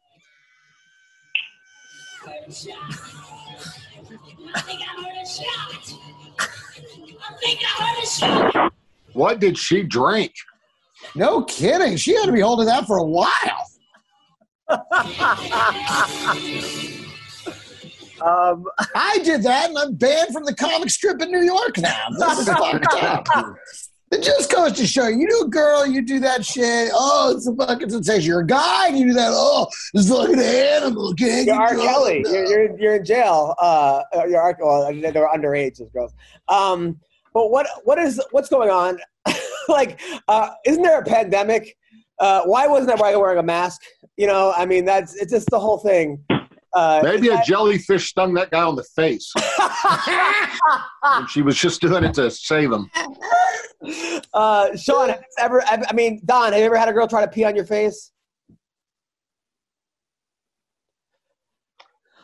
S6: What did she drink?
S4: No kidding. She had to be holding that for a while.
S3: Um,
S4: I did that, and I'm banned from the comic strip in New York now. This is fucked up. It just goes to show you, you do a girl, you do that shit. Oh, it's a fucking sensation. You're a guy, and you do that. Oh, it's fucking animal. Can't
S3: you're
S4: you
S3: R. Kelly. You're, you're, you're in jail. Uh, you're R. Well, they were underage, those girls. Um, but what what is what's going on? like, uh, isn't there a pandemic? Uh, why wasn't everybody wearing a mask? You know, I mean, that's it's just the whole thing. Uh,
S6: Maybe
S3: is
S6: a
S3: that-
S6: jellyfish stung that guy on the face. she was just doing it to save him.
S3: uh, Sean, ever? I I mean, Don, have you ever had a girl try to pee on your face?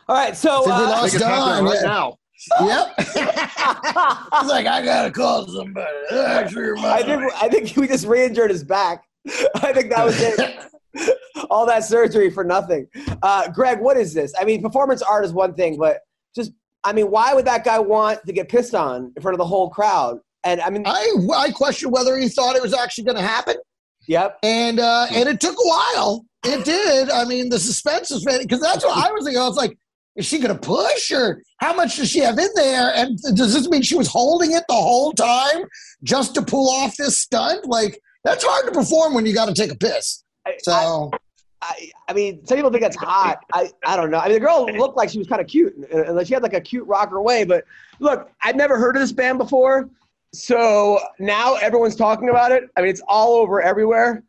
S3: All right, so
S4: I think we
S3: uh,
S4: lost
S6: it's
S4: Don.
S6: right
S4: yeah.
S6: now.
S4: Yep. He's like, I gotta call somebody. Actually,
S3: I think I think we just re-injured his back. I think that was it. All that surgery for nothing. Uh, Greg, what is this? I mean, performance art is one thing, but just I mean, why would that guy want to get pissed on in front of the whole crowd? And I mean,
S4: I I question whether he thought it was actually going to happen,
S3: yep.
S4: and uh, and it took a while. It did. I mean, the suspense is because that's what I was thinking. I was like, is she going to push or how much does she have in there? And does this mean she was holding it the whole time just to pull off this stunt? Like that's hard to perform when you got to take a piss. So.
S3: I, I mean, some people think that's hot. I, I don't know. I mean, the girl looked like she was kind of cute, and and she had like a cute rocker way. But look, I've never heard of this band before, so now everyone's talking about it. I mean, it's all over everywhere.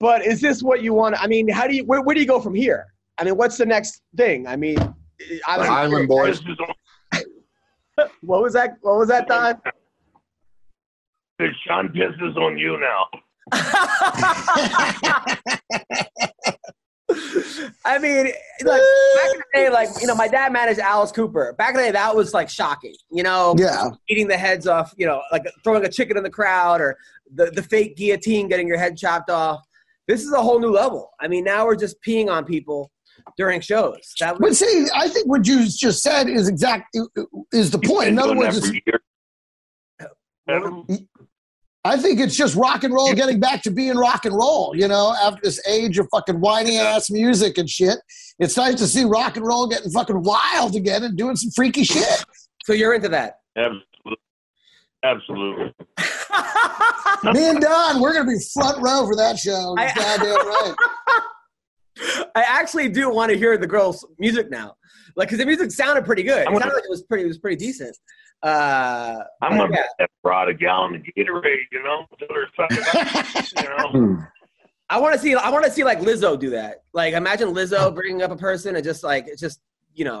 S3: But is this what you want? I mean, how do you? Where, where do you go from here? I mean, what's the next thing? I mean, I
S6: The
S3: don't
S6: Island Boys.
S3: What was that? What was that, Don?
S5: Sean pisses on you now.
S3: I mean, like back in the day, like you know, my dad managed Alice Cooper. Back in the day, that was like shocking. You know,
S4: Yeah.
S3: eating the heads off. You know, like throwing a chicken in the crowd or the the fake guillotine, getting your head chopped off. This is a whole new level. I mean, now we're just peeing on people during shows. That
S4: But see, I think what you just said is exact is the point. In other words, it's, I think it's just rock and roll getting back to being rock and roll. You know, after this age of fucking whiny ass music and shit, it's nice to see rock and roll getting fucking wild again and doing some freaky shit.
S3: so you're into that.
S5: Absolutely. Absolutely.
S4: Me and Don, we're gonna be front row for that show.
S3: I-
S4: Goddamn right.
S3: I actually do want to hear the girls' music now, like because the music sounded pretty good. It sounded like it was pretty. It was pretty decent. Uh,
S5: I'm gonna
S3: yeah.
S5: have brought a gallon of Gatorade, you know, until they're you know.
S6: Hmm.
S3: I want to see. I want to see like Lizzo do that. Like imagine Lizzo bringing up a person and just like it's just you know.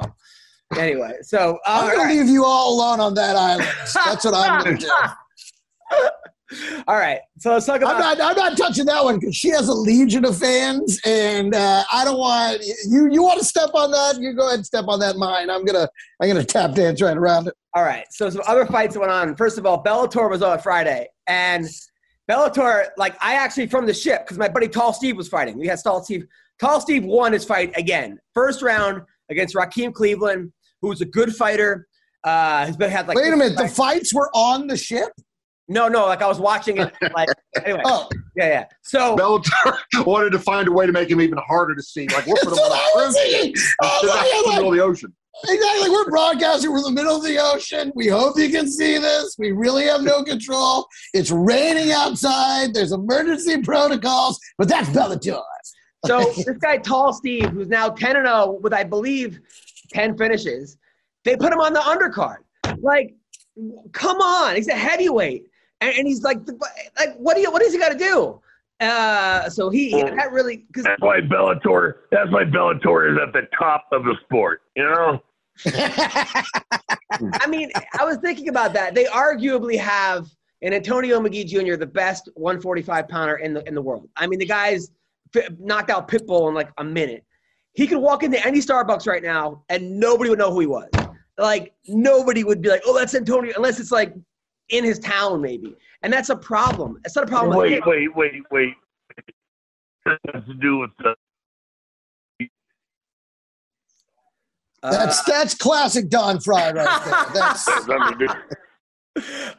S3: Anyway, so
S4: I'm gonna
S3: right.
S4: leave you all alone on that island. That's what I'm gonna do.
S3: all right. So let's talk about.
S4: I'm not. I'm not touching that one because she has a legion of fans, and uh, I don't want you. You want to step on that? You go ahead and step on that mine. I'm gonna. I'm gonna tap dance right around it.
S3: All right. So some other fights went on. First of all, Bellator was on Friday, and Bellator, like I actually from the ship because my buddy Tall Steve was fighting. We had Tall Steve. Tall Steve won his fight again, first round against Rakim Cleveland, who was a good fighter. Uh, has been had like.
S4: Wait a minute. The fights were on the ship.
S3: No, no. Like I was watching it. Like anyway.
S4: Oh,
S3: Yeah, yeah. So
S6: Bellator wanted to find a way to make him even harder to see. Like, we'll put him on
S4: I
S6: a
S4: was
S6: cruise
S4: thinking. I was
S6: Instead of
S4: like-
S6: out in the middle of the ocean.
S4: Exactly. We're broadcasting. We're in the middle of the ocean. We hope you can see this. We really have no control. It's raining outside. There's emergency protocols, but that's Bellator.
S3: So this guy, Tall Steve, who's now 10 and 0 with, I believe, 10 finishes, they put him on the undercard. Like, come on, he's a heavyweight, and, and he's like, like, what do you, what does he got to do? Uh, so he that really because
S5: That's why Bellator. That's why Bellator is at the top of the sport. You know.
S3: I mean, I was thinking about that. They arguably have an Antonio McKee Jr., the best 145 pounder in the in the world. I mean, the guy's knocked out Pitbull in like a minute. He could walk into any Starbucks right now and nobody would know who he was. Like nobody would be like, "Oh, that's Antonio," unless it's like in his town, maybe. And that's a problem. It's not a problem.
S5: Wait, wait, wait, wait. It has to do with the.
S4: That's that's classic Don Frye right there. That's
S5: has nothing to do-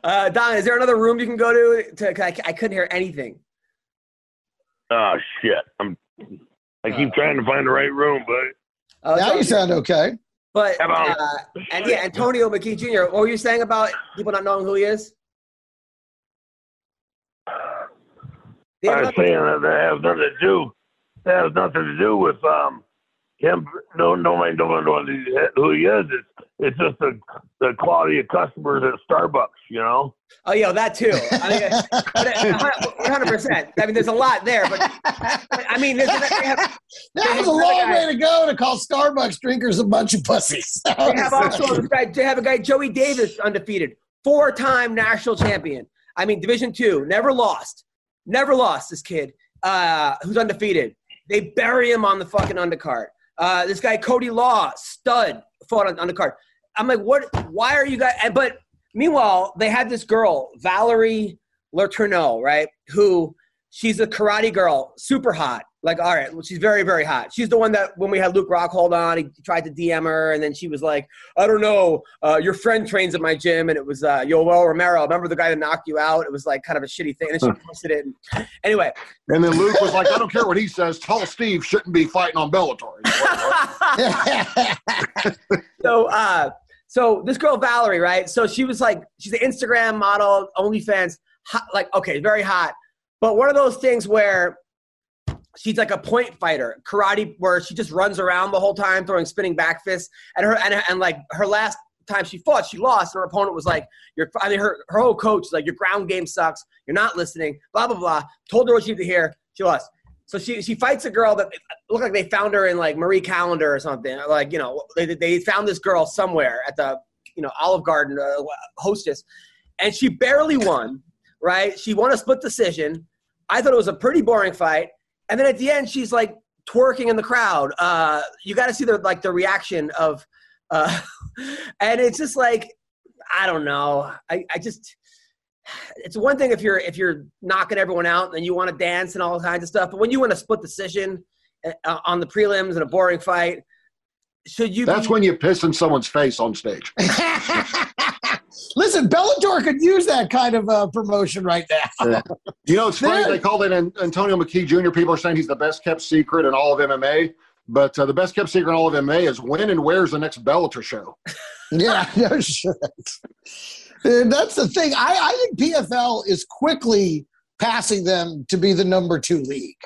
S3: Uh, Don, is there another room you can go to? to 'cause I, I couldn't hear anything.
S5: Oh shit! I'm. I keep trying to find the right room, but
S3: Uh,
S4: now you sound okay.
S3: But
S5: about-
S3: uh, and yeah, Antonio McKee Jr. What were you saying about people not knowing who he is? Yeah,
S5: I was saying that that has nothing to do. That has nothing to do with um him. No, nobody knows what he- who he is. It's it's just the the quality of customers at Starbucks. You know.
S3: Oh, yeah, that too. I mean, one hundred percent. I mean, there's a lot there, but I mean, there's, they have,
S4: That
S3: They
S4: was a long
S3: guy-
S4: way to go to call Starbucks drinkers a bunch of pussies.
S3: they have also. They have a guy, Joey Davis, undefeated, four-time national champion. I mean, Division Two, never lost, never lost. This kid, uh, who's undefeated. They bury him on the fucking undercard. Uh, this guy, Cody Law, stud, fought on the card. I'm like, what? Why are you guys? But meanwhile, they had this girl, Valerie Letourneau, right? Who she's a karate girl, super hot. Like, all right, well, she's very, very hot. She's the one that when we had Luke Rockhold on, he tried to DM her, and then she was like, I don't know, uh, your friend trains at my gym, and it was uh, Yoel Romero. Remember the guy that knocked you out? It was like kind of a shitty thing. And then she posted it. And, anyway,
S6: And then Luke was like, I don't care what he says. Tall Steve shouldn't be fighting on Bellator.
S3: so uh so this girl Valerie, right? So she was like she's an Instagram model, OnlyFans, hot, like okay, very hot. But one of those things where she's like a point fighter, karate, where she just runs around the whole time throwing spinning back fists. And her and, and like her last time she fought, she lost. And her opponent was like, "Your," I mean, her her whole coach was like, "Your ground game sucks. You're not listening." Blah blah blah. Told her what she needed to hear. She lost. So she she fights a girl that looked like they found her in like Marie Callender or something. Like you know they they found this girl somewhere at the you know Olive Garden uh, hostess, and she barely won. Right? She won a split decision. I thought it was a pretty boring fight. And then at the end, she's like twerking in the crowd. Uh, you got to see the like the reaction of, uh, and it's just like I don't know. I, I just it's one thing if you're if you're knocking everyone out and you want to dance and all kinds of stuff, but when you win a split decision uh, on the prelims in a boring fight, should you?
S6: That's
S3: be,
S6: when you piss in someone's face on stage.
S4: Listen, Bellator could use that kind of uh, promotion right now.
S6: You know, it's funny. They called it An- Antonio McKee Jr. People are saying he's the best kept secret in all of MMA. But uh, the best kept secret in all of MMA is when and where's the next Bellator show.
S4: Yeah, no shit. And that's the thing. I, I think PFL is quickly passing them to be the number two league.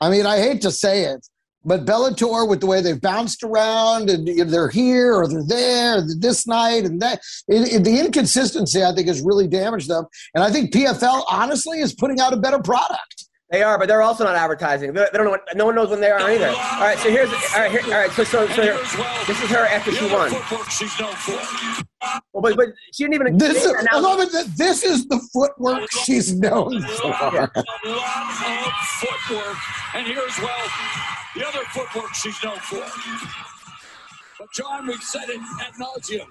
S4: I mean, I hate to say it, but Bellator, with the way they've bounced around and you know, they're here or they're there this night and that, it, it- the inconsistency I think has really damaged them. And I think PFL honestly is putting out a better product.
S3: They are, but they're also not advertising. They they don't know. What, no one knows when they are either. All right, so here's all right. Here, all right, so so so here, this is her after she won. Well, but but she didn't even.
S4: This is, I love it that this is the footwork she's known for.
S3: Yeah.
S7: A lot of footwork. And here's, well, the other footwork she's known for. But, John, we've said it ad nauseum.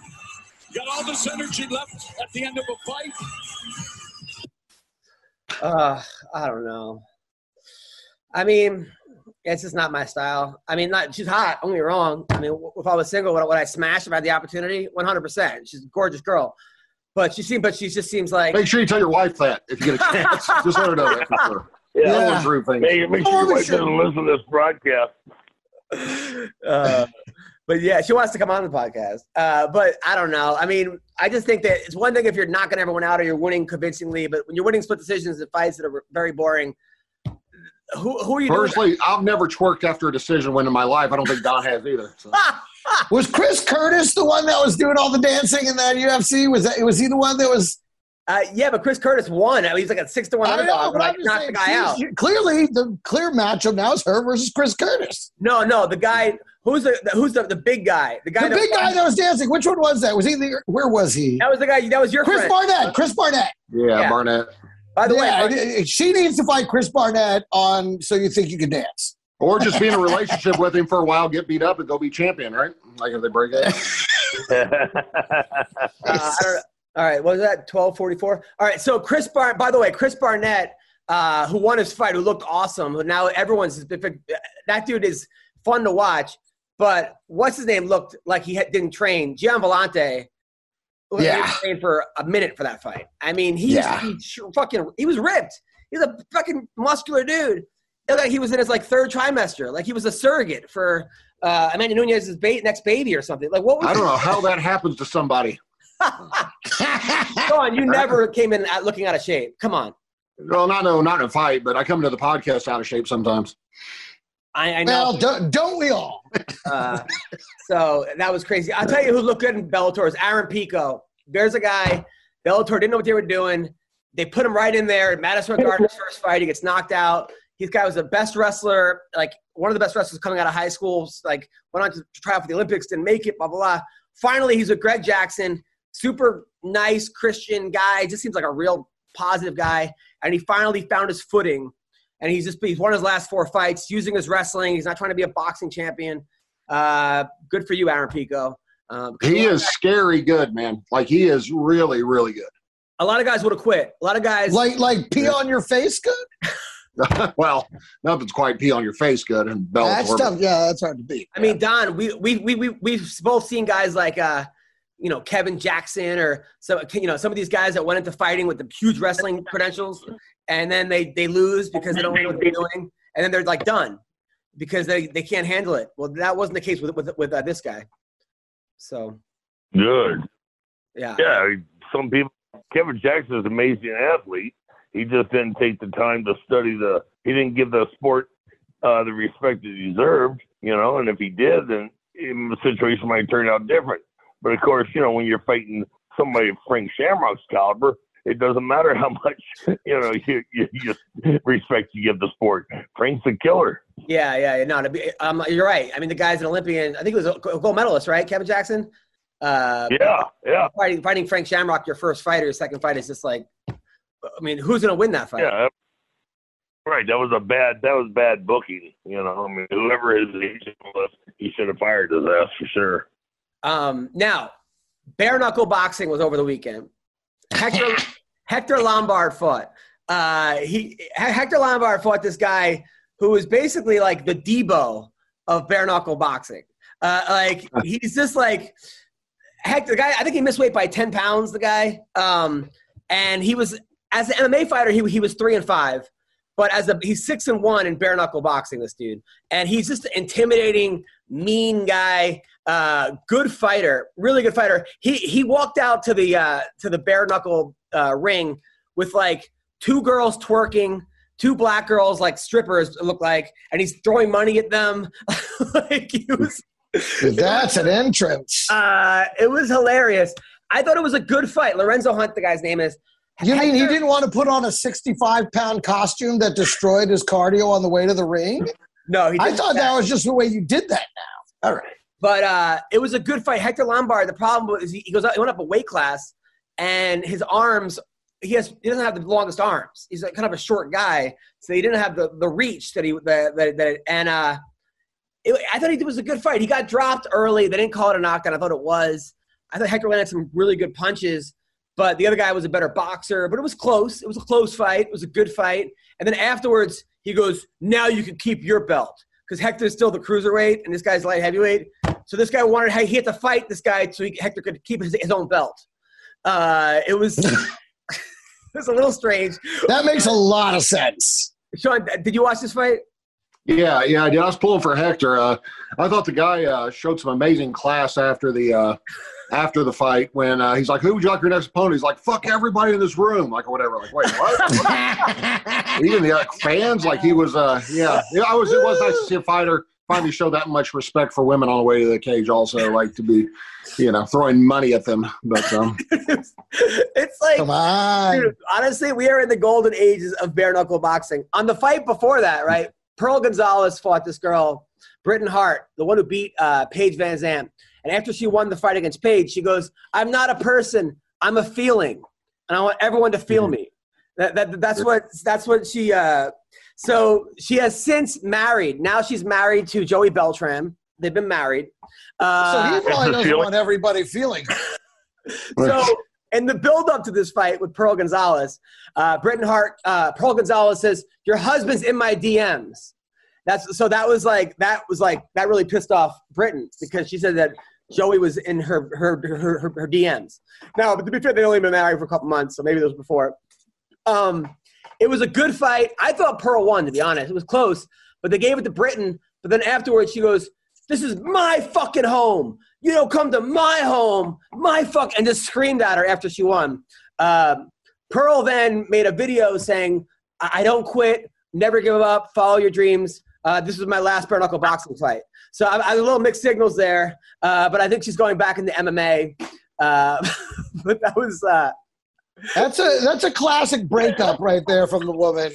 S7: Got all this energy left at the end of a fight.
S3: Uh, I don't know. I mean, it's just not my style. I mean, not she's hot. Don't get me wrong. I mean, if I was single, would I, would I smash if I had the opportunity? One hundred percent. She's a gorgeous girl, but she seems, but she just seems like.
S6: Make sure you tell your wife that if you get a chance. Just let her know that for sure.
S5: Yeah.
S6: No one's rude thing.
S5: Make, make sure your wife
S4: sure.
S5: listen to this broadcast.
S3: uh, but yeah, she wants to come on the podcast. Uh, but I don't know. I mean, I just think that it's one thing if you're knocking everyone out or you're winning convincingly, but when you're winning split decisions in fights that are very boring, who who are you doing?
S6: Personally, I've never twerked after a decision win in my life. I don't think Don has either. So.
S4: Was Chris Curtis the one that was doing all the dancing in that UFC? Was that was he the one that was?
S3: Uh, yeah, but Chris Curtis won. He's like a six to one
S4: I know,
S3: underdog.
S4: but
S3: But I knocked
S4: saying,
S3: the guy out.
S4: she's- Clearly, the clear matchup now is her versus Chris Curtis.
S3: No, no, the guy who's the, the who's the, the big guy? The guy
S4: The
S3: that
S4: big guy that was dancing. Which one was that? Was he the? Where was he?
S3: that was the guy. That was your
S4: Chris
S3: friend.
S4: Barnett. Chris Barnett.
S6: Yeah,
S3: Yeah.
S6: Barnett.
S3: By the
S4: yeah,
S3: way,
S4: it- it- she needs to fight Chris Barnett on So You Think You Can Dance.
S6: Or just be in a relationship with him for a while, get beat up, and go be champion, right? Like if they break up.
S3: Uh, I don't- all right, what was that? Twelve forty four. All right, so Chris Bar. By the way, Chris Barnett, uh, who won his fight, who looked awesome. Who now everyone's that dude is fun to watch. But what's his name? Looked like he had, didn't train. Gian Villante. was
S4: Yeah.
S3: trained for a minute for that fight. I mean, he,
S4: Yeah.
S3: he fucking he was ripped. He's a fucking muscular dude. It looked like he was in his like third trimester. Like he was a surrogate for uh, Amanda Nunes's ba- next baby or something. Like what was?
S6: I don't know how that happens to somebody.
S3: Come on, you never came in looking out of shape. Come on.
S6: Well, not no, not in a fight, but I come to the podcast out of shape sometimes.
S3: I, I know.
S4: Well, don't, don't we all?
S3: Uh, so that was crazy. I'll tell you who looked good in Bellator is Aaron Pico. There's a guy. Bellator didn't know what they were doing. They put him right in there. Madison Gardner's first fight, he gets knocked out. This guy was the best wrestler, like one of the best wrestlers coming out of high school. Like went on to try out for the Olympics, didn't make it. Blah blah blah. Finally, he's with Greg Jackson. Super nice Christian guy. Just seems like a real positive guy. And he finally found his footing. And he's just he's won his last four fights using his wrestling. He's not trying to be a boxing champion. Uh, good for you, Aaron Pico. Um,
S6: He is scary good, man. Like he is really, really good.
S3: A lot of guys would have quit. A lot of guys.
S4: Like like pee on your face good?
S6: well, nothing's quite pee on your face good and Bellator.
S4: That's
S6: but-
S4: tough. Yeah, that's hard to beat.
S3: I mean, Don, we we we we we've both seen guys like uh, you know, Kevin Jackson or some you know some of these guys that went into fighting with the huge wrestling credentials, and then they they lose because they don't know what they're doing, and then they're like done because they they can't handle it. Well, that wasn't the case with with with uh, this guy. So
S5: Good.
S3: yeah,
S5: Yeah, some people. Kevin Jackson is an amazing athlete. He just didn't take the time to study the. He didn't give the sport uh, the respect it deserved, you know. And if he did, then um, the situation might turn out different. But of course, you know, when you're fighting somebody of Frank Shamrock's caliber, it doesn't matter how much you know you, you, you respect you give the sport. Frank's a killer.
S3: yeah, yeah. No, um, you're right. I mean, the guy's an Olympian. I think he was a gold medalist, right? Kevin Jackson. Uh,
S5: Yeah, yeah,
S3: fighting fighting Frank Shamrock, your first fight or your second fight is just like, I mean, who's gonna win that fight?
S5: yeah. Right, that was a bad. That was bad booking. You know, I mean, whoever his agent was, he should have fired his ass for sure.
S3: Um, now, bare knuckle boxing was over the weekend. Hector Hector Lombard fought. Uh, he Hector Lombard fought this guy who was basically like the Debo of bare knuckle boxing. Uh, like he's just like Hector. The guy, I think he missed weight by ten pounds. The guy, um, and he was as an MMA fighter, he he was three and five. But as a he's six and one in bare knuckle boxing, this dude, and he's just intimidating, mean guy. Uh, good fighter, really good fighter. He he walked out to the uh, to the bare knuckle uh, ring with like two girls twerking, two black girls like strippers it looked like, and he's throwing money at them. like he was.
S4: That's an entrance.
S3: Uh, it was hilarious. I thought it was a good fight. Lorenzo Hunt, the guy's name is.
S4: You mean he didn't want to put on a 65 pound costume that destroyed his cardio on the way to the ring?
S3: No, he
S4: I thought that was just the way you did that now. All right.
S3: But uh, it was a good fight. Hector Lombard. The problem was he, he goes he went up a weight class, and his arms he has he doesn't have the longest arms. He's like kind of a short guy, so he didn't have the, the reach that he that that, that and uh, it, I thought he was a good fight. He got dropped early. They didn't call it a knockdown. I thought it was. I thought Hector landed some really good punches, but the other guy was a better boxer. But it was close. It was a close fight. It was a good fight. And then afterwards, he goes, "Now you can keep your belt." Because Hector's still the cruiserweight and this guy's light heavyweight. So this guy wanted he had to fight this guy so he, Hector could keep his, his own belt. Uh, it was it was a little strange.
S4: That makes a lot of sense.
S3: Sean, did you watch this fight?
S6: Yeah, yeah, I did. I was pulling for Hector. Uh, I thought the guy uh, showed some amazing class after the uh, after the fight when uh, he's like, "Who would you like your next opponent?" He's like, "Fuck everybody in this room," like or whatever. Like, wait, what? Even the uh, fans, like he was. Uh, yeah, yeah. I was. It was nice to see a fighter finally show that much respect for women on the way to the cage. Also, like to be, you know, throwing money at them. But um,
S3: it's like
S4: Come on.
S3: Dude, honestly, we are in the golden ages of bare knuckle boxing. On the fight before that, right? Pearl Gonzalez fought this girl, Britain Hart, the one who beat uh, Paige VanZant. And after she won the fight against Paige, she goes, "I'm not a person. I'm a feeling, and I want everyone to feel me." That, that that's what that's what she. Uh, so she has since married. Now she's married to Joey Beltran. They've been married.
S4: So
S3: Uh,
S4: he probably doesn't want everybody feeling.
S3: so in the build up to this fight with Pearl Gonzalez, uh, Britain Hart, uh, Pearl Gonzalez says, "Your husband's in my DMs." That's so that was like that was like that really pissed off Britain because she said that Joey was in her her her, her, her DMs. Now, but to be fair, they only been married for a couple months, so maybe it was before. Um, it was a good fight. I thought Pearl won, to be honest. It was close, but they gave it to Britain. But then afterwards, she goes, "This is my fucking home. You don't come to my home, my fuck," and just screamed at her after she won. Um, Pearl then made a video saying, "I I don't quit, never give up, follow your dreams. Uh, this was my last bare knuckle boxing fight." So I, I have a little mixed signals there, uh, but I think she's going back into MMA. Uh, but that was. Uh,
S4: That's a that's a classic breakup right there from the woman.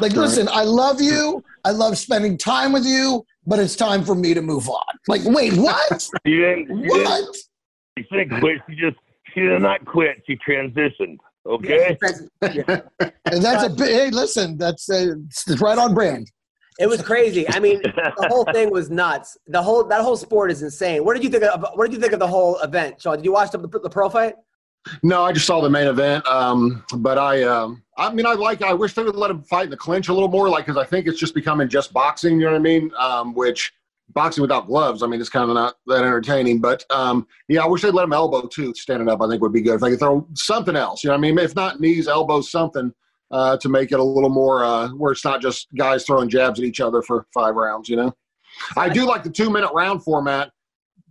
S4: Like, listen, I love you. I love spending time with you, but it's time for me to move on. Like, wait, what?
S5: She didn't. She
S4: What?
S5: didn't, she didn't quit. She just. She did not quit. She transitioned. Okay.
S4: And that's a big. Hey, listen, that's uh, it's right on brand.
S3: It was crazy. I mean, the whole thing was nuts. The whole that whole sport is insane. What did you think of? What did you think of the whole event, Sean? Did you watch the, the pro fight?
S6: No, I just saw the main event. Um, but I, um, I mean, I like. I wish they would let him fight in the clinch a little more, like because I think it's just becoming just boxing. You know what I mean? Um, which boxing without gloves, I mean, it's kind of not that entertaining. But um, yeah, I wish they'd let him elbow too, standing up. I think would be good if they could throw something else. You know what I mean? If not knees, elbows, something uh, to make it a little more uh, where it's not just guys throwing jabs at each other for five rounds. You know, I do like the two minute round format,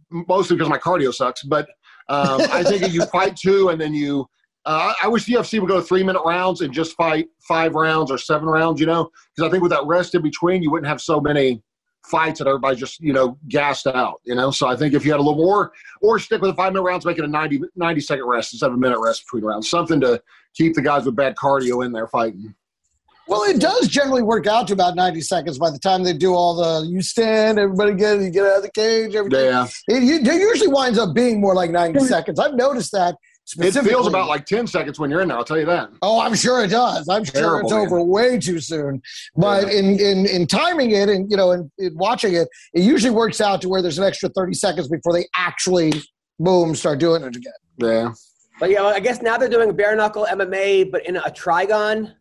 S6: mostly because my cardio sucks. But um, I think if you fight two and then you, uh, I wish the UFC would go three minute rounds and just fight five rounds or seven rounds. You know, because I think with that rest in between, you wouldn't have so many fights that everybody just you know gassed out. You know, so I think if you had a little more, or stick with the five minute rounds, make it a 90, 90 second rest instead of a minute rest between rounds, something to keep the guys with bad cardio in there fighting.
S4: Well, it does generally work out to about 90 seconds by the time they do all the you stand, everybody get you get out of the cage, everything.
S6: Yeah.
S4: It, it usually winds up being more like 90 seconds. I've noticed that.
S6: It feels about like 10 seconds when you're in there, I'll tell you that.
S4: Oh, I'm sure it does. I'm sure
S6: Terrible,
S4: it's
S6: man.
S4: over way too soon. But in, in in timing it and you know in, in watching it, it usually works out to where there's an extra 30 seconds before they actually boom start doing it again.
S6: Yeah.
S3: But yeah, I guess now they're doing bare knuckle MMA, but in a trigon.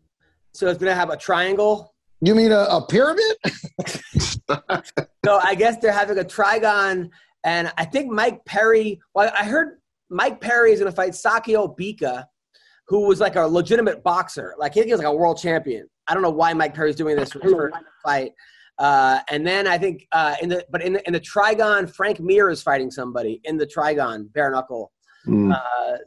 S3: So it's going to have a triangle.
S4: You mean a, a pyramid?
S3: So I guess they're having a trigon, and I think Mike Perry. Well, I heard Mike Perry is going to fight Sakio Bika, who was like a legitimate boxer. Like he was like a world champion. I don't know why Mike Perry's doing this for fight. Uh, and then I think uh, in the but in the, in the trigon, Frank Mir is fighting somebody in the trigon bare knuckle.
S6: Hmm.
S3: Uh,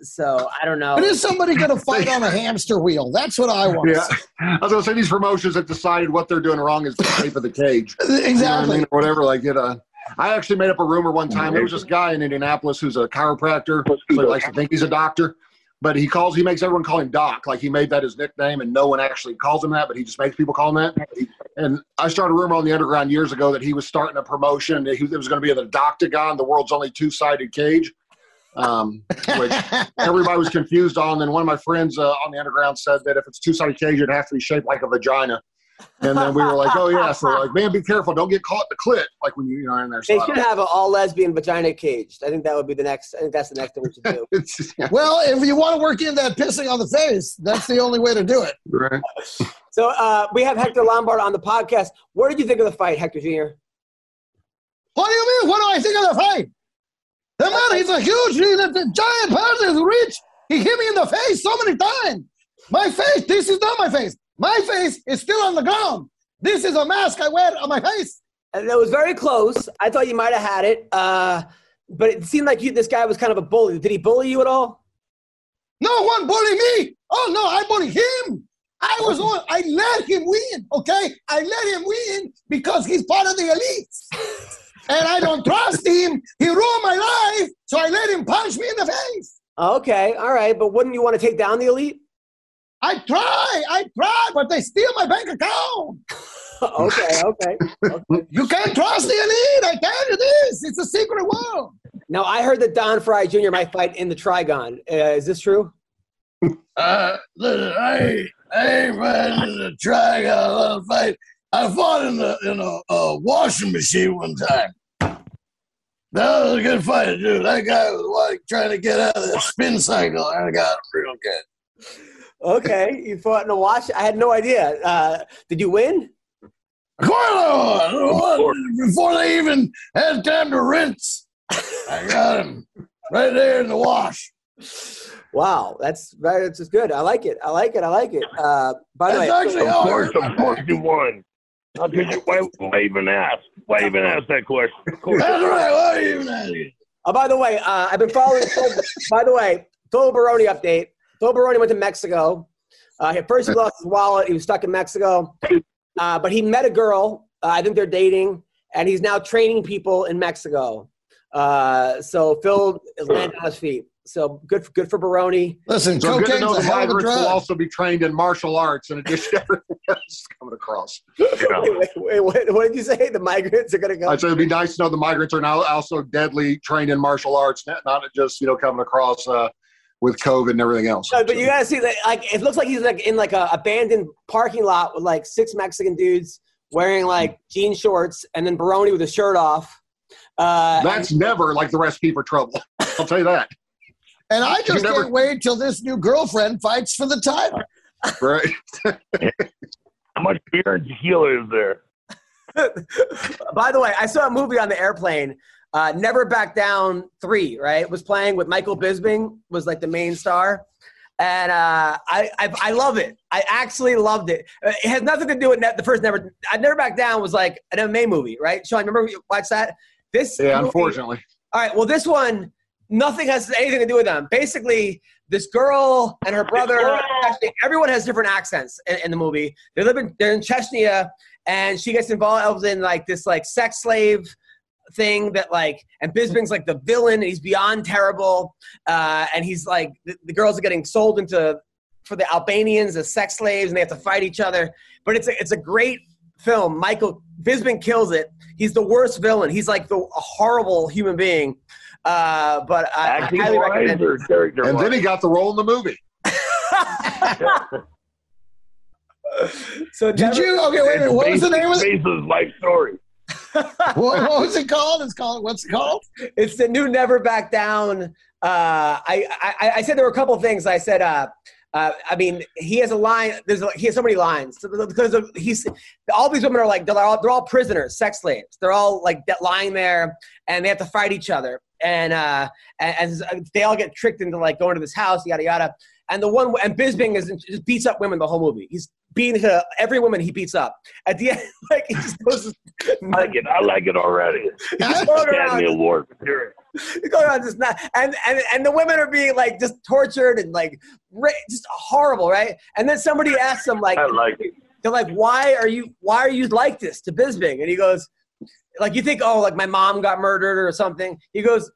S3: so I don't know.
S4: But is somebody going to fight on a hamster wheel? That's what I want.
S6: Yeah. I was going to say these promotions have decided what they're doing wrong is the shape of the cage. You know what I
S4: Exactly.
S6: mean? Or whatever. Like it. Uh, I actually made up a rumor one time. There was this guy in Indianapolis who's a chiropractor. So he likes to think he's a doctor, but he calls. He makes everyone call him Doc. Like he made that his nickname, and no one actually calls him that, but he just makes people call him that. And I started a rumor on the underground years ago that he was starting a promotion. That he it was going to be the Doctagon, the world's only two-sided cage. Um, which everybody was confused on. Then one of my friends uh, on the underground said that if it's two-sided cage, it has to be shaped like a vagina. And then we were like, "Oh yeah," so like, man, be careful, don't get caught in the clit, like when you you know are in there. So
S3: They should
S6: don't-
S3: have an all lesbian vagina caged. I think that would be the next. I think that's the next thing we should do.
S6: It's- yeah,
S4: Well, if you want to work in that pissing on the face, that's the only way to do it.
S6: right.
S3: So uh, we have Hector Lombard on the podcast. What did you think of the fight, Hector Jr.?
S4: What do you mean? What do I think of the fight? The man, he's a huge, he's a giant person, he's rich. He hit me in the face so many times. My face, this is not my face. My face is still on the ground. This is a mask I wear on my face.
S3: And it was very close. I thought you might have had it, uh, but it seemed like you, this guy was kind of a bully. Did he bully you at all?
S4: No one bully me. Oh no, I bully him. I was on. I let him win. Okay, I let him win because he's part of the elite, and I don't trust him. He ruined my life, so I let him punch me in the face.
S3: Okay, all right, but wouldn't you want to take down the elite?
S4: I try, I try, but they steal my bank account.
S3: okay, okay.
S4: You can't trust the elite. I tell you this. It's a secret world.
S3: Now I heard that Don Frye Jr. might fight in the Trigon. Uh, is this true?
S9: Uh, listen, I I ain't fighting in the track. I fight. I fought in the in a, a washing machine one time. That was a good fight, dude. That guy was like trying to get out of that spin cycle, and I got him real good.
S3: Okay, you fought in a wash. I had no idea. Uh, did you win?
S9: Of course I won. I won before they even had time to rinse. I got him right there in the wash.
S3: Wow, that's very that's just good. I like it. I like it. I like it. Uh, by the way,
S9: That's actually
S5: Of
S9: all.
S5: course, of course you won. How could you why, why even ask? Why even ask that question?
S9: That's right. Why even asking?
S3: Oh, by the way, uh, I've been following. By the way, Phil Baroni update. Phil Baroni went to Mexico. Uh, at first, he lost his wallet. He was stuck in Mexico, uh, but he met a girl. Uh, I think they're dating, and he's now training people in Mexico. Uh, so Phil is landing on his feet. So good, for, good for Baroni.
S4: Listen,
S6: So good to
S4: a
S6: the
S4: hell of a
S6: migrants will also be trained in martial arts in addition to everything else coming across.
S3: Wait, wait, wait, what, what did you say? The migrants are going to go.
S6: I'd say it'd be nice to know the migrants are now also deadly trained in martial arts, not not just you know coming across uh, with COVID and everything else.
S3: No, but you gotta see that. Like, it looks like he's like in like a abandoned parking lot with like six Mexican dudes wearing like jean shorts, and then Baroni with his shirt off. Uh,
S6: That's never like the recipe for trouble. I'll tell you that.
S4: And I just
S6: never-
S4: can't wait till this new girlfriend fights for the title.
S6: Right.
S5: How much beer and tequila is there?
S3: By the way, I saw a movie on the airplane. Uh, Never Back Down Three, right? Was playing with Michael Bisping, was like the main star, and uh, I, I I love it. I actually loved it. It has nothing to do with ne- the first Never. I Never Back Down was like an MMA movie, right? Sean, remember you watched that? This
S6: Yeah,
S3: movie-
S6: unfortunately.
S3: all right. Well, this one, nothing has anything to do with them. Basically, this girl and her brother, actually, everyone has different accents in, in the movie. They live in they're in Chechnya, and she gets involved in like this like sex slave thing that like and Bisping's like the villain and he's beyond terrible uh, and he's like the, the girls are getting sold into for the Albanians as sex slaves and they have to fight each other but it's a, it's a great film Michael Bisping kills it he's the worst villain he's like the a horrible human being uh, but I, I highly recommend it.
S5: character
S6: And then he got the role in the movie.
S3: so
S4: Did you? Okay, wait a minute. What was the name of it?
S5: Based life story.
S4: What, what was it called? It's called. What's it called?
S3: it's the new never back down uh, I, I i said there were a couple of things i said uh, uh, I mean, he has a line. There's a, he has so many lines because of, he's all these women are like they're all, they're all prisoners, sex slaves. They're all like lying there, and they have to fight each other. And uh, and, and they all get tricked into like going to this house, yada yada. And the one and Bisping is just beats up women the whole movie. He's beating to every woman he beats up. At the end, like he just goes.
S5: I like it. I like it already. Academy Award
S3: going on just not and, and and the women are being like just tortured and like ra- just horrible right and then somebody asks him like
S5: I like it.
S3: they're like why are you why are you like this to Bisping and he goes like you think oh like my mom got murdered or something he goes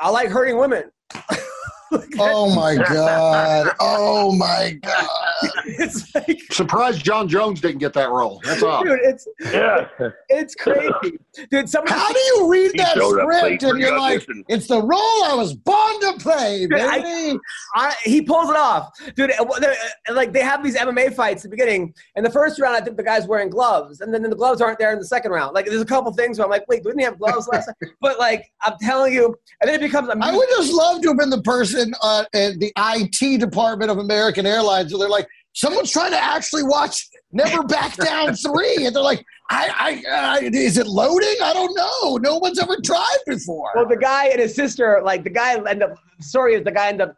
S3: i like hurting women
S4: Oh my god! Oh my god!
S3: it's like
S6: Surprised Jon Jones didn't get that role. That's odd.
S3: dude it's
S5: Yeah.
S3: it's crazy dude somebody
S4: How do you read that
S5: showed up late
S4: script and you're like,
S5: audition.
S4: it's the role I was born to play,
S3: Dude, I-
S4: baby?
S3: I, he pulls it off, dude. uh, they're- uh, Like they have these MMA fights at the beginning. and the first round, I think the guy's wearing gloves, and then the gloves aren't there in the second round. Like there's a couple things where I'm like, wait, didn't he have gloves last time? But like I'm telling you, and then it becomes. a
S4: I would just love to have been the person uh, at the IT department of American Airlines where they're like, someone's trying to actually watch Never Back Down 3. And they're like, I, I, I, is it loading? I don't know. No one's ever tried before.
S3: Well, the guy and his sister, like the guy end up. Story is the guy end up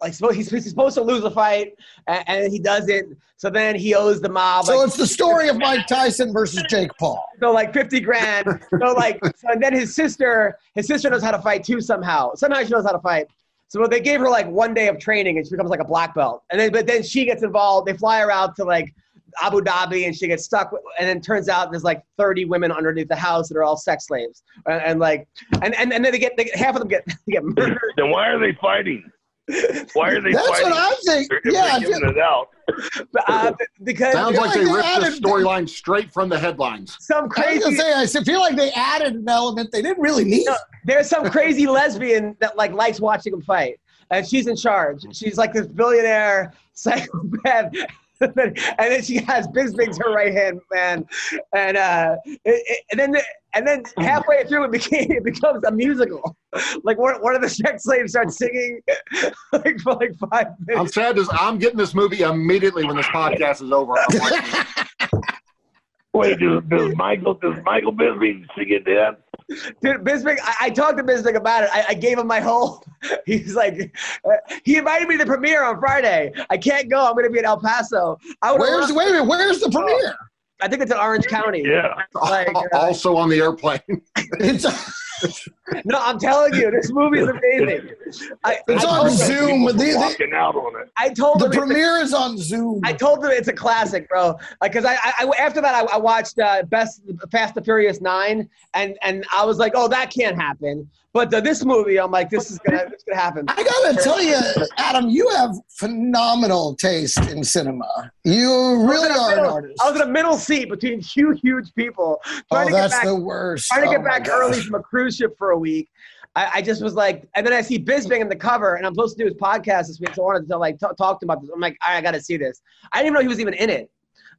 S3: like he's, he's supposed to lose a fight, and, and he doesn't. So then he owes the mob.
S4: so
S3: like,
S4: it's the story of Mike Tyson versus Jake Paul.
S3: So like fifty grand. So like, so and then his sister, his sister knows how to fight too somehow. Somehow she knows how to fight. So they gave her like one day of training, and she becomes like a black belt. And then, but then she gets involved. They fly her out to like Abu Dhabi, and she gets stuck. With, and then turns out there's like thirty women underneath the house that are all sex slaves. And, and like, and, and and then they get they, half of them get get murdered.
S5: Then why are they fighting? Why are they
S4: That's
S5: fighting?
S4: what I'm thinking.
S5: If
S4: Yeah, I
S5: giving
S4: feel-
S5: it out.
S3: Uh, because
S6: Sounds like they
S4: like they
S6: ripped the storyline straight from the headlines.
S3: some crazy.
S4: gonna say, I s- feel like they added an element they didn't really need.
S3: No, there's some crazy lesbian that like likes watching them fight, and she's in charge. She's like this billionaire psychopath. and then she has Bisping's her right hand man, and uh, it, it- and then the, and then halfway through it became it becomes a musical. Like one, one of the sex slaves starts singing like for like five minutes.
S6: I'm sad as I'm getting this movie immediately when this podcast is over.
S5: Wait, does, does Michael does Michael Bisbee sing it then?
S3: Dude, Bisping, I, I talked to Bisping about it. I, I gave him my whole. He's like, uh, he invited me to the premiere on Friday. I can't go. I'm going to be in El Paso. I
S4: Where's wait a minute? Where's the premiere?
S3: I think it's in Orange County.
S5: Yeah.
S3: Like, uh,
S6: also on the airplane.
S4: It's
S3: no, I'm telling you, this movie is amazing. I,
S4: it's
S3: I
S4: on Zoom. The, the,
S5: Walking out on it.
S3: I told
S4: the
S3: him it's a-
S4: premiere is on Zoom.
S3: I told them it's a classic, bro. Cause I, I, I after that I, I watched uh, Best Fast and Furious Nine, and and I was like, oh, that can't happen. But the, this movie, I'm like, this is gonna, this is gonna happen.
S4: I gotta tell you, Adam, you have phenomenal taste in cinema. You really
S3: I was in a
S4: are an artist.
S3: I was in a middle seat between two huge people.
S4: Oh,
S3: Trying to get
S4: that's
S3: back,
S4: the worst.
S3: Trying to
S4: Oh
S3: get
S4: my
S3: back
S4: gosh.
S3: early from a cruise ship for a week. I, I just was like, and then I see Bisping in the cover, and I'm supposed to do his podcast this week, so I wanted to like t- talk to him about this. I'm like, I got to see this. I didn't even know he was even in it.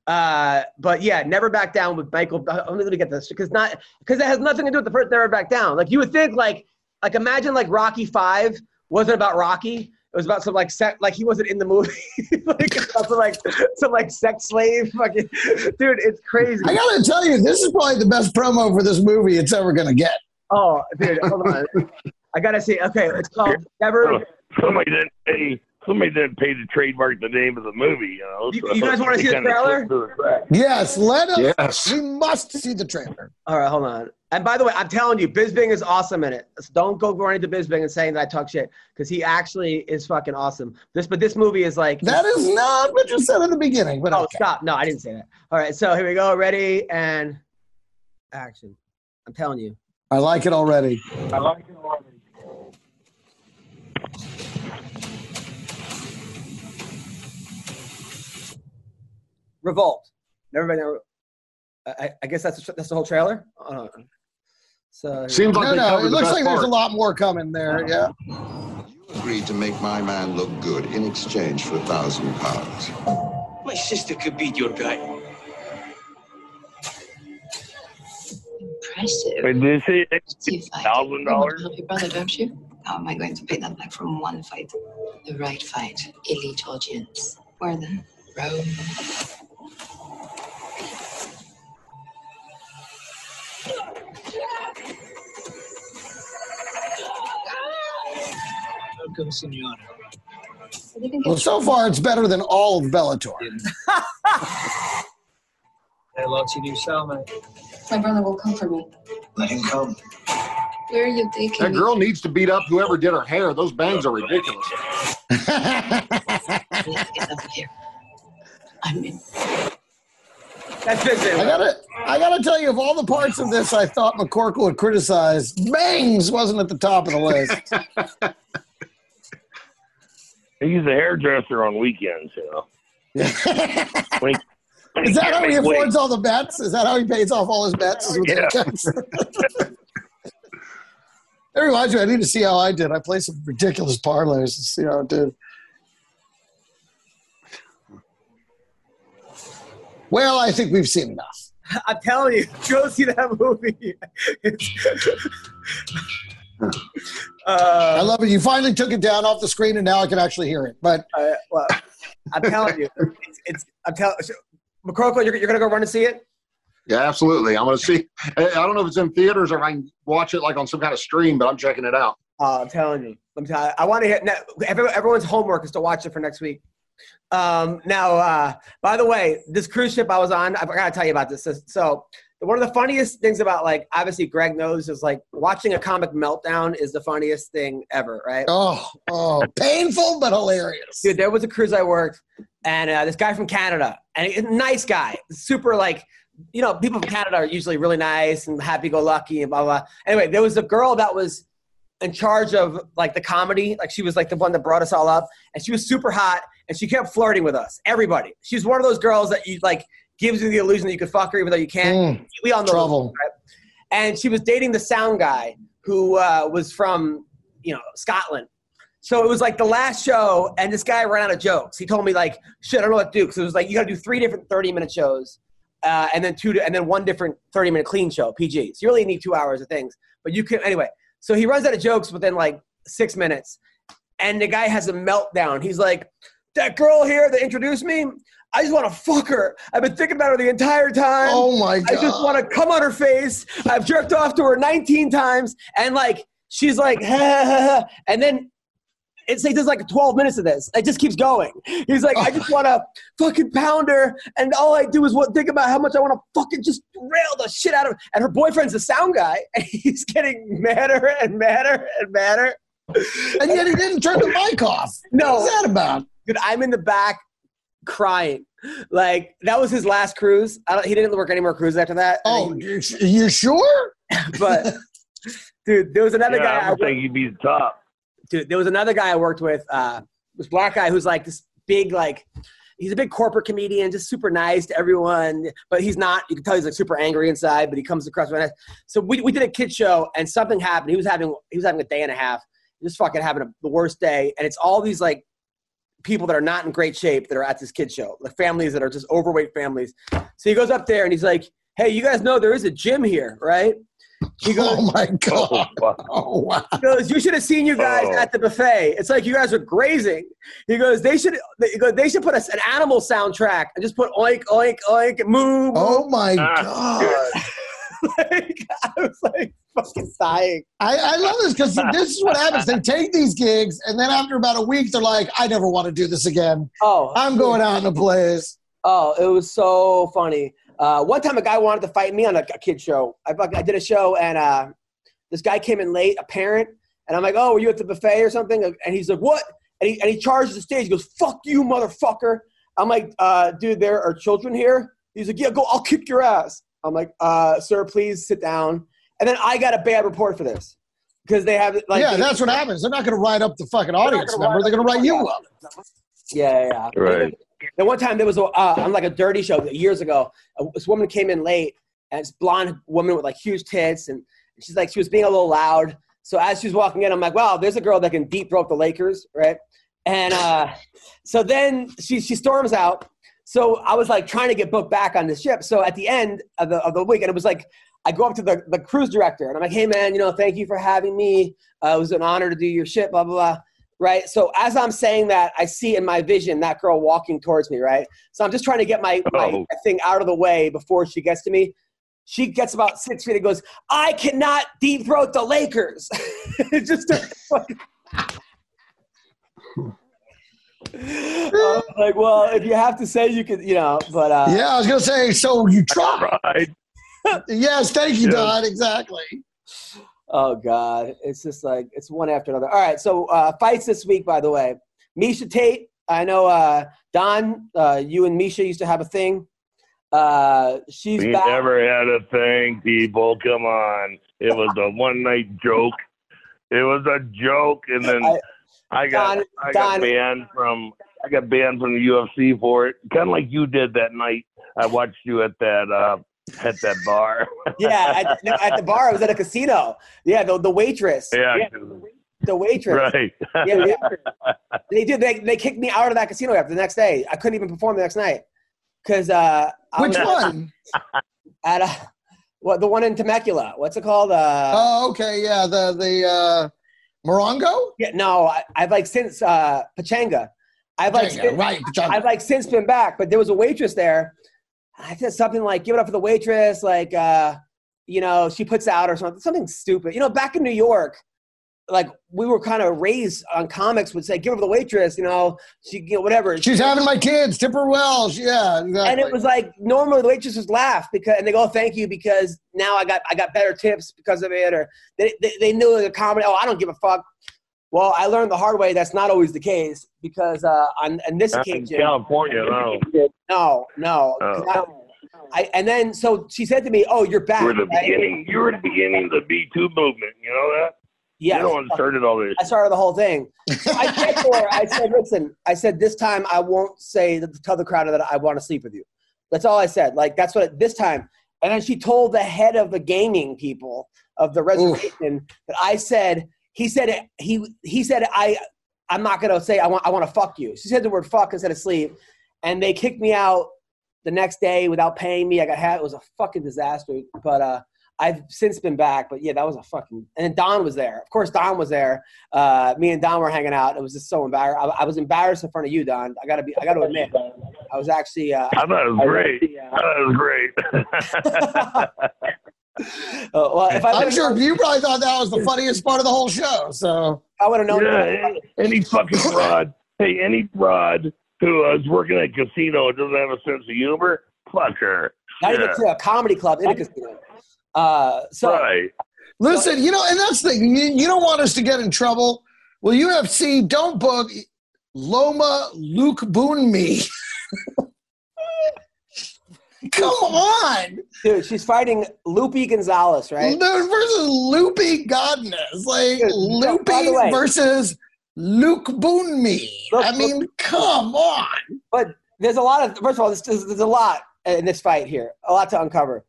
S3: Uh, but yeah, never back down with Michael. I'm going to get this because not because it has nothing to do with the first never back down. Like you would think, like like imagine like Rocky Five wasn't about Rocky. It was about some like sex, like he wasn't in the movie, like some like some like sex slave, fucking dude. It's crazy.
S4: I gotta tell you, this is probably the best promo for this movie it's ever gonna get.
S3: Oh, dude, hold on. I gotta see. Okay, it's called Never.
S5: Somebody didn't pay. Somebody didn't pay to trademark the name of the movie. You know.
S3: You-
S5: so
S3: you guys wanna see the trailer?
S5: the.
S4: Yes, let us.
S6: Yes.
S4: We must see the trailer.
S3: All right, hold on. And by the way, I'm telling you, Bisping is awesome in it. So don't go running to Bisping and saying that I talk shit because he actually is fucking awesome. This, but this movie is like
S4: That is not what you said in the beginning, but
S3: Oh,
S4: okay.
S3: stop! No, I didn't say that. All right, so here we go. Ready and action. I'm telling you.
S4: I like it already.
S5: I like it already.
S3: Revolt. Never been there. I, I- I guess that's the, that's the whole trailer. Uh, so
S6: Seems like
S4: No, no, it looks
S6: best
S4: like there's a lot more coming there. Yeah.
S10: You agreed to make my man look good in exchange for a thousand pounds.
S8: My sister could beat your guy.
S11: Impressive.
S5: Wait, did you say thousand dollars?
S11: to help your brother, don't you? How am I going to pay that back from one fight? The right fight. Elite audience. Where then? Rome.
S12: Welcome, Signora.
S4: Well, so far it's better than all of Bellator.
S12: Hello to you, Salma.
S11: My brother will come for me.
S12: Let him come.
S11: Where are you taking
S6: That
S11: me?
S6: girl needs to beat up whoever did her hair. Those bangs are ridiculous.
S11: Let's get out of here. I'm in.
S3: That's Bisping.
S4: I gotta, I gotta tell you, of all the parts of this, I thought McCorkle would criticize. Bangs wasn't at the top of the list.
S5: He's a hairdresser on weekends, you know. When he- when
S4: Is that how he
S5: weight.
S4: affords all the bets? Is that how he pays off all his bets? Is with
S5: Yeah.
S4: that reminds me, I need to see how I did. I played some ridiculous parlays to see how it did. Well, I think we've seen enough.
S3: I'm telling you, go see that movie. It's,
S4: I
S3: uh,
S4: love it. You finally took it down off the screen, and now I can actually hear it. But
S3: uh, well, I'm telling you, it's, it's I'm telling. So, McCorkle, you're, you're gonna go run and see it.
S6: Yeah, absolutely. I'm going to see. I don't know if it's in theaters or if I can watch it like on some kind of stream, but I'm checking it out.
S3: Uh, I'm telling you. I'm telling. I want to hit. Everyone, everyone's homework is to watch it for next week. Um, now, uh, by the way, this cruise ship I was on, I got to tell you about this. So, one of the funniest things about like obviously Greg knows is like watching a comic meltdown is the funniest thing ever, right?
S4: oh, oh, painful but hilarious.
S3: Dude, there was a cruise I worked, and uh, this guy from Canada, and a nice guy, super like, you know, people from Canada are usually really nice and happy-go-lucky and blah blah. Anyway, there was a girl that was in charge of like the comedy, like she was like the one that brought us all up, and she was super hot, and she kept flirting with us, everybody. She's one of those girls that you like gives you the illusion that you could fuck her even though you can't.
S4: Mm,
S3: we all know
S4: trouble.
S3: right? And she was dating the sound guy who uh, was from you know Scotland. So it was like the last show, and this guy ran out of jokes. He told me like, "Shit, I don't know what to do." Because it was like you got to do three different thirty-minute shows, uh, and then two, and then one different thirty-minute clean show, PG. So you really need two hours of things. But you can anyway. So he runs out of jokes within like six minutes, and the guy has a meltdown. He's like, "That girl here that introduced me, I just want to fuck her. I've been thinking about her the entire time.
S4: Oh my god.
S3: I just want to come on her face. I've jerked off to her 19 times, and like she's like, ha, ha, ha. and then it's he there's like 12 minutes of this. It just keeps going. He's like, I just oh. want to fucking pound her, and all I do is what think about how much I want to fucking just rail the shit out of her. And her boyfriend's a sound guy, and he's getting madder and madder and madder.
S4: And yet he didn't turn the mic off.
S3: No.
S4: What's that about?
S3: Dude, I'm in the back crying. Like that was his last cruise. I don't, he didn't work any more cruises after that.
S4: Oh, you you sure?
S3: but dude, there was another
S5: yeah,
S3: guy.
S5: I
S3: I worked-
S5: think he'd be the top.
S3: dude, there was another guy I worked with. Uh, this black guy who's like this big, like he's a big corporate comedian, just super nice to everyone. But he's not. You can tell he's like super angry inside. But he comes across really nice. So we we did a kid show, and something happened. He was having he was having a day and a half, just fucking having a, the worst day. And it's all these like people that are not in great shape that are at this kid show, like families that are just overweight families. So he goes up there and he's like, "Hey, you guys know there is a gym here, right?" He goes,
S4: Oh my god! Oh wow!
S3: He goes, you should have seen you guys
S4: Oh.
S3: at the buffet. It's like you guys are grazing. He goes, they should. He goes, they should put us an animal soundtrack and just put oink oink oink moo. moo.
S4: Oh my
S3: Ah,
S4: god!
S3: like, I was like fucking dying.
S4: I, I love this because this is what happens. They take these gigs, and then after about a week, they're like, "I never want to do this again.
S3: Oh,
S4: I'm going out in a blaze."
S3: Oh, it was so funny. Uh, one time, a guy wanted to fight me on a, kid show. I, I did a show, and uh, this guy came in late, a parent, and I'm like, "Oh, were you at the buffet or something?" And he's like, "What?" And he and he charges the stage. He goes, "Fuck you, motherfucker!" I'm like, uh, "Dude, there are children here." He's like, "Yeah, go. I'll kick your ass." I'm like, uh, "Sir, please sit down." And then I got a bad report for this because they have like
S4: yeah, that's what happens. They're not going to write up the fucking audience member. They're going to write you up.
S3: Yeah, yeah, yeah.
S5: Right.
S3: The one time there was a, uh, on like a dirty show years ago. uh, This woman came in late, and this blonde woman with like huge tits, and she's like she was being a little loud. So as she was walking in, I'm like, wow, there's a girl that can deep throat the Lakers, right? And uh, so then she she storms out. So I was like trying to get booked back on this ship. So at the end of the of the week, and it was like I go up to the, the cruise director and I'm like, hey man, you know, thank you for having me. Uh, it was an honor to do your shit, blah blah blah. Right. So as I'm saying that, I see in my vision that girl walking towards me. Right. So I'm just trying to get my, my
S5: Oh.
S3: thing out of the way before she gets to me. She gets about six feet and goes, I cannot deep throat the Lakers. it just started fucking- like, well, if you have to say you could, you know, but uh,
S4: Yeah, I was going to say. So you tried. Yes, thank you,
S3: Yeah.
S4: Don. Exactly.
S3: Oh God, it's just like it's one after another. All right, so uh, fights this week, by the way. Miesha Tate. I know uh, Don. Uh, you and Miesha used to have a thing. Uh, she's
S5: We
S3: back.
S5: never had a thing, people. Come on. It was a one night joke. It was a joke, and then I, got
S3: Don-
S5: I got
S3: Don-
S5: banned from I got banned from the UFC for it. Kind of like you did that night. I watched you at that uh, at that bar.
S3: yeah, at, no, at the bar. I was at a casino. Yeah, the the waitress.
S5: yeah,
S3: the waitress.
S5: right.
S3: Yeah, yeah. they did. They they kicked me out of that casino after the next day. I couldn't even perform the next night because uh, I
S4: Which
S3: was-
S4: one?
S3: At a, what the one in Temecula? What's it called? Uh,
S4: oh, okay. Yeah, the the uh, Morongo.
S3: Yeah, no, I, I've like since uh, Pechanga. I've like
S4: Pechanga,
S3: since,
S4: right, Pechanga.
S3: I've like since been back, but there was a waitress there. I said something like, "Give it up for the waitress," like, uh, you know, she puts out or something, something stupid. You know, back in New York, like we were kind of raised on comics would say, "Give it for the waitress," you know, she, you know, whatever.
S4: She's having my kids. Tip her well. She- Yeah, exactly.
S3: And it was like normally the waitresses laugh because and they go, "Thank you," because now I got I got better tips because of it, or they they, they knew the comedy. Oh, I don't give a fuck. Well, I learned the hard way that's not always the case because uh, on, on this
S5: Not in
S3: occasion,
S5: California, no.
S3: no, no.
S5: Oh.
S3: 'Cause I, I and then so she said to me, "Oh, you're back."
S5: You were the
S3: right?"
S5: beginning. You were the beginning of the Me Too movement. You know that?
S3: Yeah.
S5: You're the one that started all this.
S3: I started the whole thing. So I said to her, I said, listen, I said, this time I won't say, that, tell the crowd that I want to sleep with you. That's all I said. Like, that's what, this time. And then she told the head of the gaming people of the reservation that I said, he said, he, he said, I, I'm not going to say, I want, I want to fuck you. She said the word fuck instead of sleep. And they kicked me out the next day without paying me. I got had, it was a fucking disaster. But, uh, I've since been back, but yeah, that was a fucking. And then Don was there. Of course, Don was there. Uh, me and Don were hanging out. It was just so embarrassing. I, I was embarrassed in front of you, Don. I gotta be. I gotta admit, I was actually. Uh,
S5: I thought it was great. I thought it was great.
S3: Uh, well, if I
S4: I'm sure you probably thought that was the funniest part of the whole show. So
S3: I would have known.
S5: Yeah, any fucking fraud. hey, any fraud who uh, is working at a casino and doesn't have a sense of humor, fuck her.
S3: Not even to a comedy club in a casino. Uh, so
S5: Right.
S4: listen, you know, and that's the thing. You, you don't want us to get in trouble. Well, UFC don't book Loma Luke Boone me. Come on,
S3: dude, she's fighting Loopy Gonzalez, right?
S4: Versus Loopy Godness, like
S3: Dude,
S4: Loopy
S3: way-
S4: versus Luke Boone me.
S3: Look,
S4: I mean, come on.
S3: But there's a lot of first of all, there's, there's, a lot in this fight here, a lot to uncover.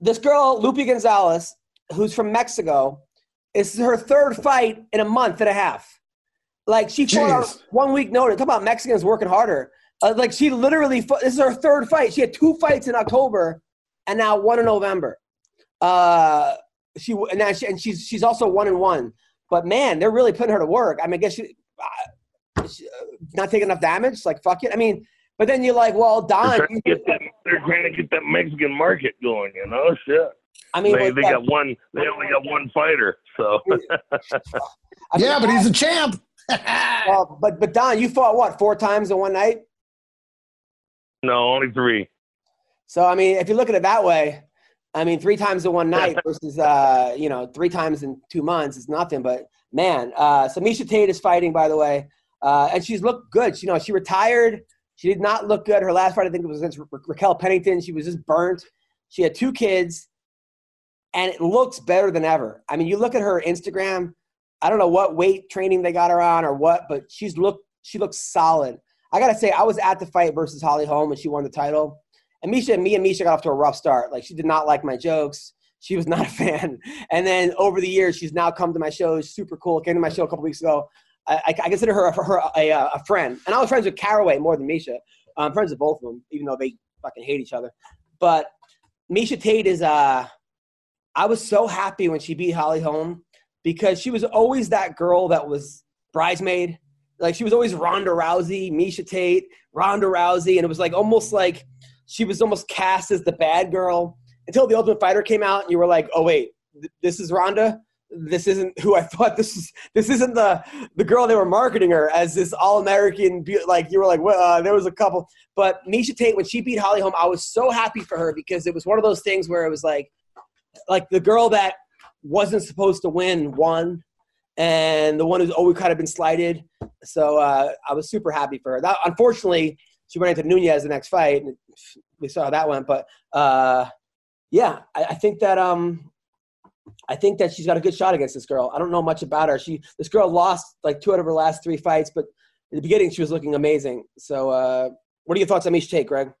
S3: This girl, Lupe Gonzalez, who's from Mexico, is her third fight in a month and a half. Like she fought on one week notice. Talk about Mexicans working harder. Uh, like she literally, fought, this is her third fight. She had two fights in October, and now one in November. Uh, she and now she, and she's she's also one and one. But man, they're really putting her to work. I mean, I guess she, uh, she, uh, not taking enough damage. Like fuck it. I mean, but then you're like, well, Don.
S5: They're trying, to get that, they're trying to get that Mexican market going. You know, shit.
S3: I mean,
S5: they,
S3: like
S5: they
S3: that-
S5: got one. They only got one fighter. So
S4: yeah, but he's a champ.
S3: well, but but Don, you fought what four times in one night?
S5: No, only three.
S3: So I mean, if you look at it that way, I mean, three times in one night versus uh, you know three times in two months is nothing. But man, uh, so Miesha Tate is fighting, by the way, uh, and she's looked good. She, you know, she retired. She did not look good. Her last fight, I think, it was against Ra- Raquel Pennington. She was just burnt. She had two kids, and it looks better than ever. I mean, you look at her Instagram. I don't know what weight training they got her on or what, but she's look she looks solid. I gotta say, I was at the fight versus Holly Holm when she won the title. And Miesha, me and Miesha got off to a rough start. Like she did not like my jokes. She was not a fan. And then over the years, she's now come to my shows. Super cool. Came to my show a couple weeks ago. I, I, I consider her, her a, a, a friend. And I was friends with Caraway more than Miesha. I'm friends with both of them, even though they fucking hate each other. But Miesha Tate is. Uh, I was so happy when she beat Holly Holm because she was always that girl that was bridesmaid. Like she was always Ronda Rousey, Miesha Tate, Ronda Rousey, and it was like almost like she was almost cast as the bad girl until the Ultimate Fighter came out, and you were like, oh wait, th- this is Ronda. This isn't who I thought this is. This isn't the the girl they were marketing her as this all American. Like you were like, well, uh, there was a couple, but Miesha Tate when she beat Holly Holm, I was so happy for her because it was one of those things where it was like, like the girl that wasn't supposed to win won, and the one who's always kind of been slighted. So uh, I was super happy for her. That, unfortunately, she ran into Nunes the next fight, and we saw how that went. But uh, yeah, I, I think that um, I think that she's got a good shot against this girl. I don't know much about her. She this girl lost like two out of her last three fights, but in the beginning she was looking amazing. So uh, what are your thoughts on Miesha Tate, Greg?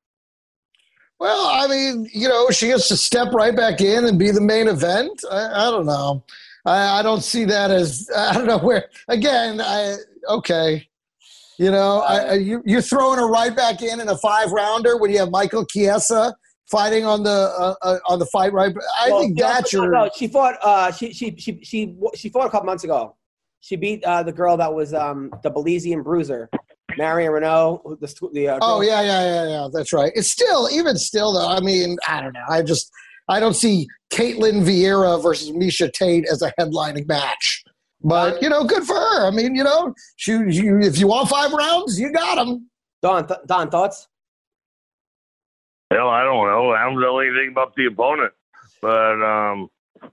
S4: Well, I mean, you know, she gets to step right back in and be the main event. I, I don't know. I, I don't see that as I don't know where. Again, I okay. You know, I, you, you're throwing her right back in in a five rounder when you have Michael Chiesa fighting on the uh, uh, on the fight right. I
S3: Well,
S4: think that's
S3: also-
S4: your.
S3: No, she fought. Uh, she she she she she fought a couple months ago. She beat uh, the girl that was um, the Belizean bruiser, Marion Reneau. The, the uh,
S4: Oh yeah, yeah, yeah, yeah. That's right. It's still even still though. I mean, I don't know. I just I don't see Ketlen Vieira versus Miesha Tate as a headlining match. But you know, good for her. I mean, you know, she, you, if you want five rounds, you got them.
S3: Don, th- Don, thoughts?
S5: Hell, I don't know. I don't know anything about the opponent, but um,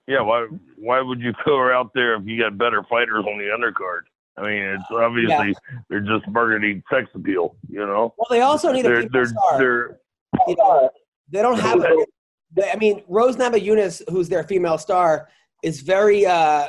S5: yeah. Why why would you throw her out there if you got better fighters on the undercard? I mean, it's obviously they're just marketing sex appeal. You know.
S3: Well, they also need a
S5: they're
S3: female
S5: they're,
S3: star.
S5: they're
S3: You know, they don't have. they- I mean, Rose Namajunas, who's their female star, is very. Uh,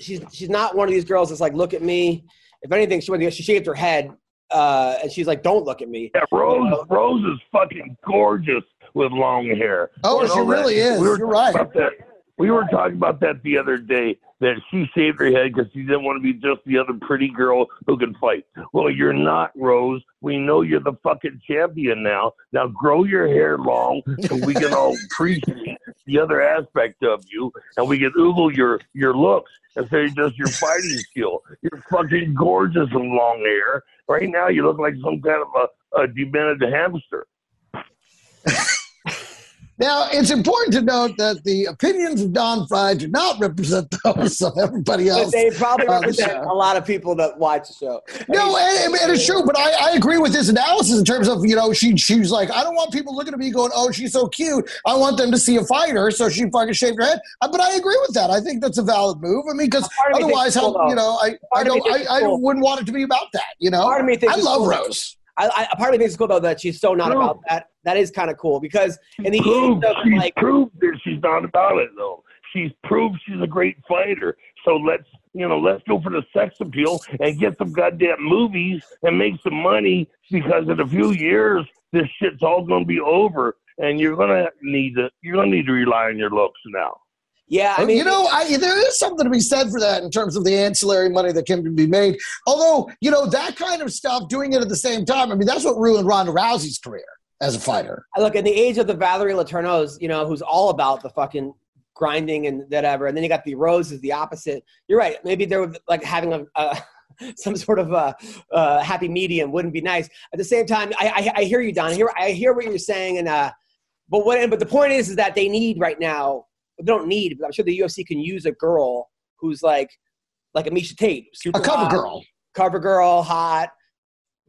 S3: she's she's not one of these girls that's like, look at me. If anything, she went. She shaved her head, uh, and she's like, don't look at me.
S5: Yeah, Rose Rose is fucking gorgeous with long hair.
S4: Oh,
S5: You
S4: she
S5: that?
S4: really is.
S5: We were
S4: You're right.
S5: about that. We were talking about that the other day. That she shaved her head because she didn't want to be just the other pretty girl who can fight. Well, you're not, Rose. We know you're the fucking champion now. Now grow your hair long, so we can all appreciate the other aspect of you, and we can oogle your your looks instead of just your fighting skill. You're fucking gorgeous with long hair. Right now, you look like some kind of a, a demented hamster.
S4: Now, it's important to note that the opinions of Don Frye do not represent those of everybody else.
S3: But they probably
S4: on the
S3: represent a lot of people that watch the show.
S4: No, and, and it's true, but I, I agree with this analysis in terms of, you know, she she's like, I don't want people looking at me going, oh, she's so cute. I want them to see a fighter, so she fucking shaved her head. Uh, But I agree with that. I think that's a valid move. I mean, because
S3: Part of me
S4: otherwise, how,
S3: cool,
S4: you know, I, I
S3: Part of me
S4: don't, I,
S3: thinks
S4: I wouldn't want it to be about that, you know?
S3: Part of me thinks
S4: I love
S3: cool.
S4: Rose.
S3: I, I part of me thinks it's cool though that she's so not
S5: True.
S3: about that. That is kind of cool because in the
S5: proved,
S3: age of
S5: she's
S3: like
S5: proved that she's not about it though. She's proved she's a great fighter. So let's you know let's go for the sex appeal and get some goddamn movies and make some money because in a few years this shit's all going to be over and you're gonna need to you're gonna need to rely on your looks now.
S3: Yeah, I mean,
S4: you know, I, there is something to be said for that in terms of the ancillary money that can be made. Although, you know, that kind of stuff, doing it at the same time, I mean, that's what ruined Ronda Rousey's career as a fighter.
S3: Look in the age of the Valerie Laternos, you know, who's all about the fucking grinding and whatever. And then you got the Rose is the opposite. You're right. Maybe they were like having a, a some sort of a, uh happy medium wouldn't be nice. At the same time, I, I, I hear you, Don. I hear I hear what you're saying, and uh, but what but the point is is that they need right now. They don't need. But I'm sure the UFC can use a girl who's like like a Miesha Tate, super
S4: A cover
S3: hot,
S4: girl.
S3: cover girl, hot,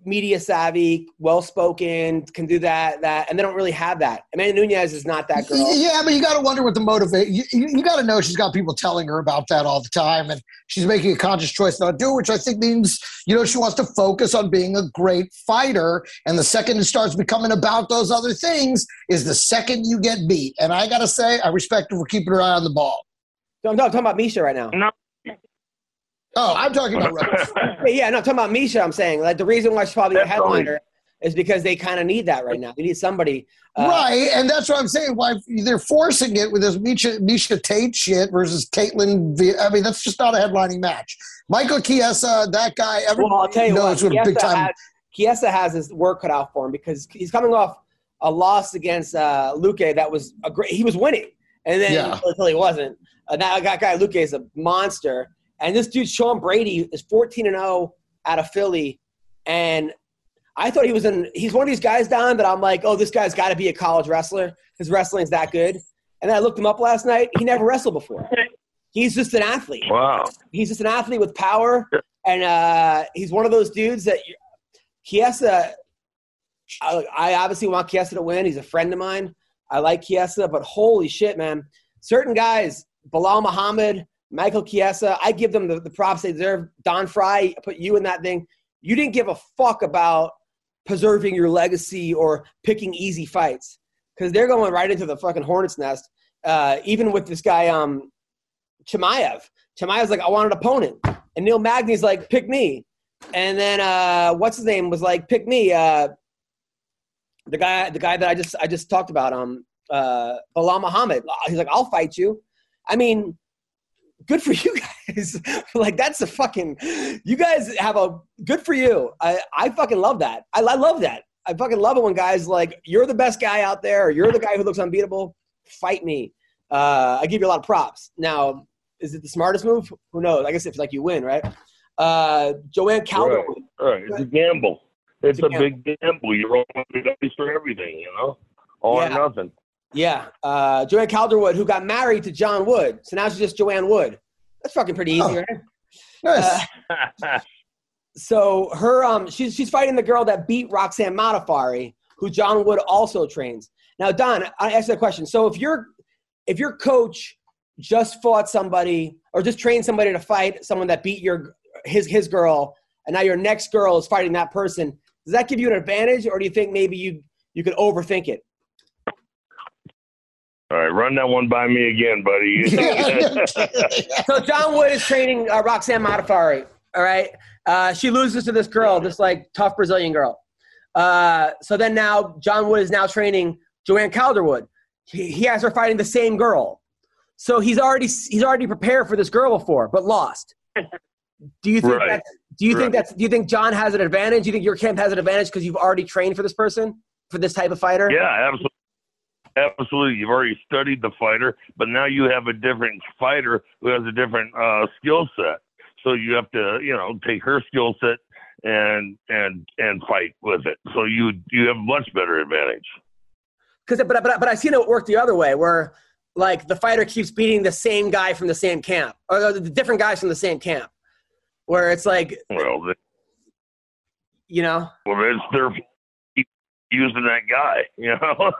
S3: media savvy, well spoken, can do that, that, and they don't really have that. Amanda Nunes is not that girl.
S4: Yeah, but you got to wonder what the motivate. You, you, you got to know she's got people telling her about that all the time, and she's making a conscious choice not to do, which I think means you know she wants to focus on being a great fighter. And the second it starts becoming about those other things is the second you get beat. And I got to say, I respect her for keeping her eye on the ball.
S3: No, I'm not talking about Miesha right now.
S5: No.
S4: Oh, I'm talking about Rose.
S3: yeah, yeah, no, I'm talking about Miesha. I'm saying like the reason why she's probably a
S5: That's only-
S3: headliner is because they kind of need that right now. They need somebody. Uh,
S4: right, and that's what I'm saying. Why they're forcing it with this Miesha, Miesha Tate shit versus Ketlen. V- I mean, that's just not a headlining match. Michael Chiesa, that guy. Everybody
S3: Well, I'll tell you
S4: knows
S3: what,
S4: what, a big time.
S3: has, Chiesa has his work cut out for him because he's coming off a loss against uh, Luque that was a great. He was winning, and then
S4: Yeah.
S3: until he wasn't. Uh, that guy, guy Luque is a monster, and this dude Sean Brady is 14 and 0 out of Philly, and I thought he was in. He's one of these guys down that I'm like, oh, this guy's got to be a college wrestler. His wrestling's that good. And then I looked him up last night. He never wrestled before. He's just an athlete
S5: Wow.
S3: he's just an athlete with power, and uh, he's one of those dudes that you, Chiesa. I, I obviously want Chiesa to win. He's a friend of mine. I like Chiesa, but holy shit, man! Certain guys, Belal Muhammad, Michael Chiesa, I give them the, the props they deserve. Don Frye, put you in that thing. You didn't give a fuck about preserving your legacy or picking easy fights because they're going right into the fucking hornet's nest. Uh, even with this guy, um, Chimaev. Chimaev's like, I want an opponent. And Neil Magny's like, pick me. And then uh, what's his name was like, pick me. Uh, the guy, the guy that I just I just talked about, um, uh, Belal Muhammad. He's like, I'll fight you. I mean, good for you guys. like that's a fucking. You guys have a good for you. I I fucking love that. I, I love that. I fucking love it when guys like you're the best guy out there, or you're the guy who looks unbeatable. Fight me. Uh, I give you a lot of props. Now, is it the smartest move? Who knows? I guess if like you win, right? Uh, Joanne Calderwood.
S5: Right. right. It's a gamble. It's,
S3: It's a
S5: a, big gamble. You're rolling the dice for everything, you know? All
S3: Yeah.
S5: or nothing.
S3: Yeah, uh, Joanne Calderwood, who got married to John Wood, so now she's just Joanne Wood. That's fucking pretty easy,
S4: Oh.
S3: right?
S4: Nice.
S3: Uh, so her, um, she's she's fighting the girl that beat Roxanne Modafferi, who John Wood also trains. Now, Don, I asked you a question. So if your if your coach just fought somebody or just trained somebody to fight someone that beat your his his girl, and now your next girl is fighting that person, does that give you an advantage, or do you think maybe you you could overthink it?
S5: All right, run that one by me again, buddy.
S3: so John Wood is training uh, Roxanne Modafferi. All right, uh, she loses to this girl, this like tough Brazilian girl. Uh, so then now John Wood is now training Joanne Calderwood. He, he has her fighting the same girl. So he's already he's already prepared for this girl before, but lost. Do you think
S5: Right.
S3: that's, do you think
S5: Right.
S3: that's do you think John has an advantage? Do you think your camp has an advantage because you've already trained for this person for this type of fighter?
S5: yeah, absolutely. Absolutely. You've already studied the fighter, but now you have a different fighter who has a different uh, skill set. So you have to, you know, take her skill set and and and fight with it. So you you have much better advantage.
S3: Because but, but but I've seen it work the other way, where like the fighter keeps beating the same guy from the same camp, or the different guys from the same camp, where it's like
S5: Well, they,
S3: you know,
S5: well, it's their using that guy, you know.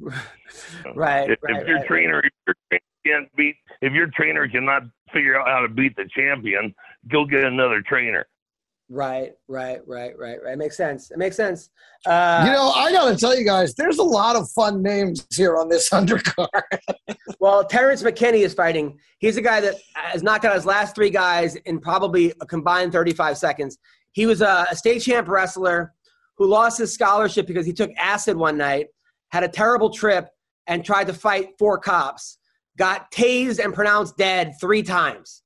S3: right?
S5: if,
S3: right,
S5: if your
S3: right.
S5: trainer if your trainer can't beat if your trainer cannot figure out how to beat the champion, go get another trainer.
S3: Right, right, right, right, right. It makes sense. It makes sense. Uh,
S4: you know, I got to tell you guys, there's a lot of fun names here on this undercard.
S3: well, Terrence McKinney is fighting. He's a guy that has knocked out his last three guys in probably a combined 35 seconds. He was a, a state champ wrestler who lost his scholarship because he took acid one night, had a terrible trip, and tried to fight four cops. Got tased and pronounced dead three times.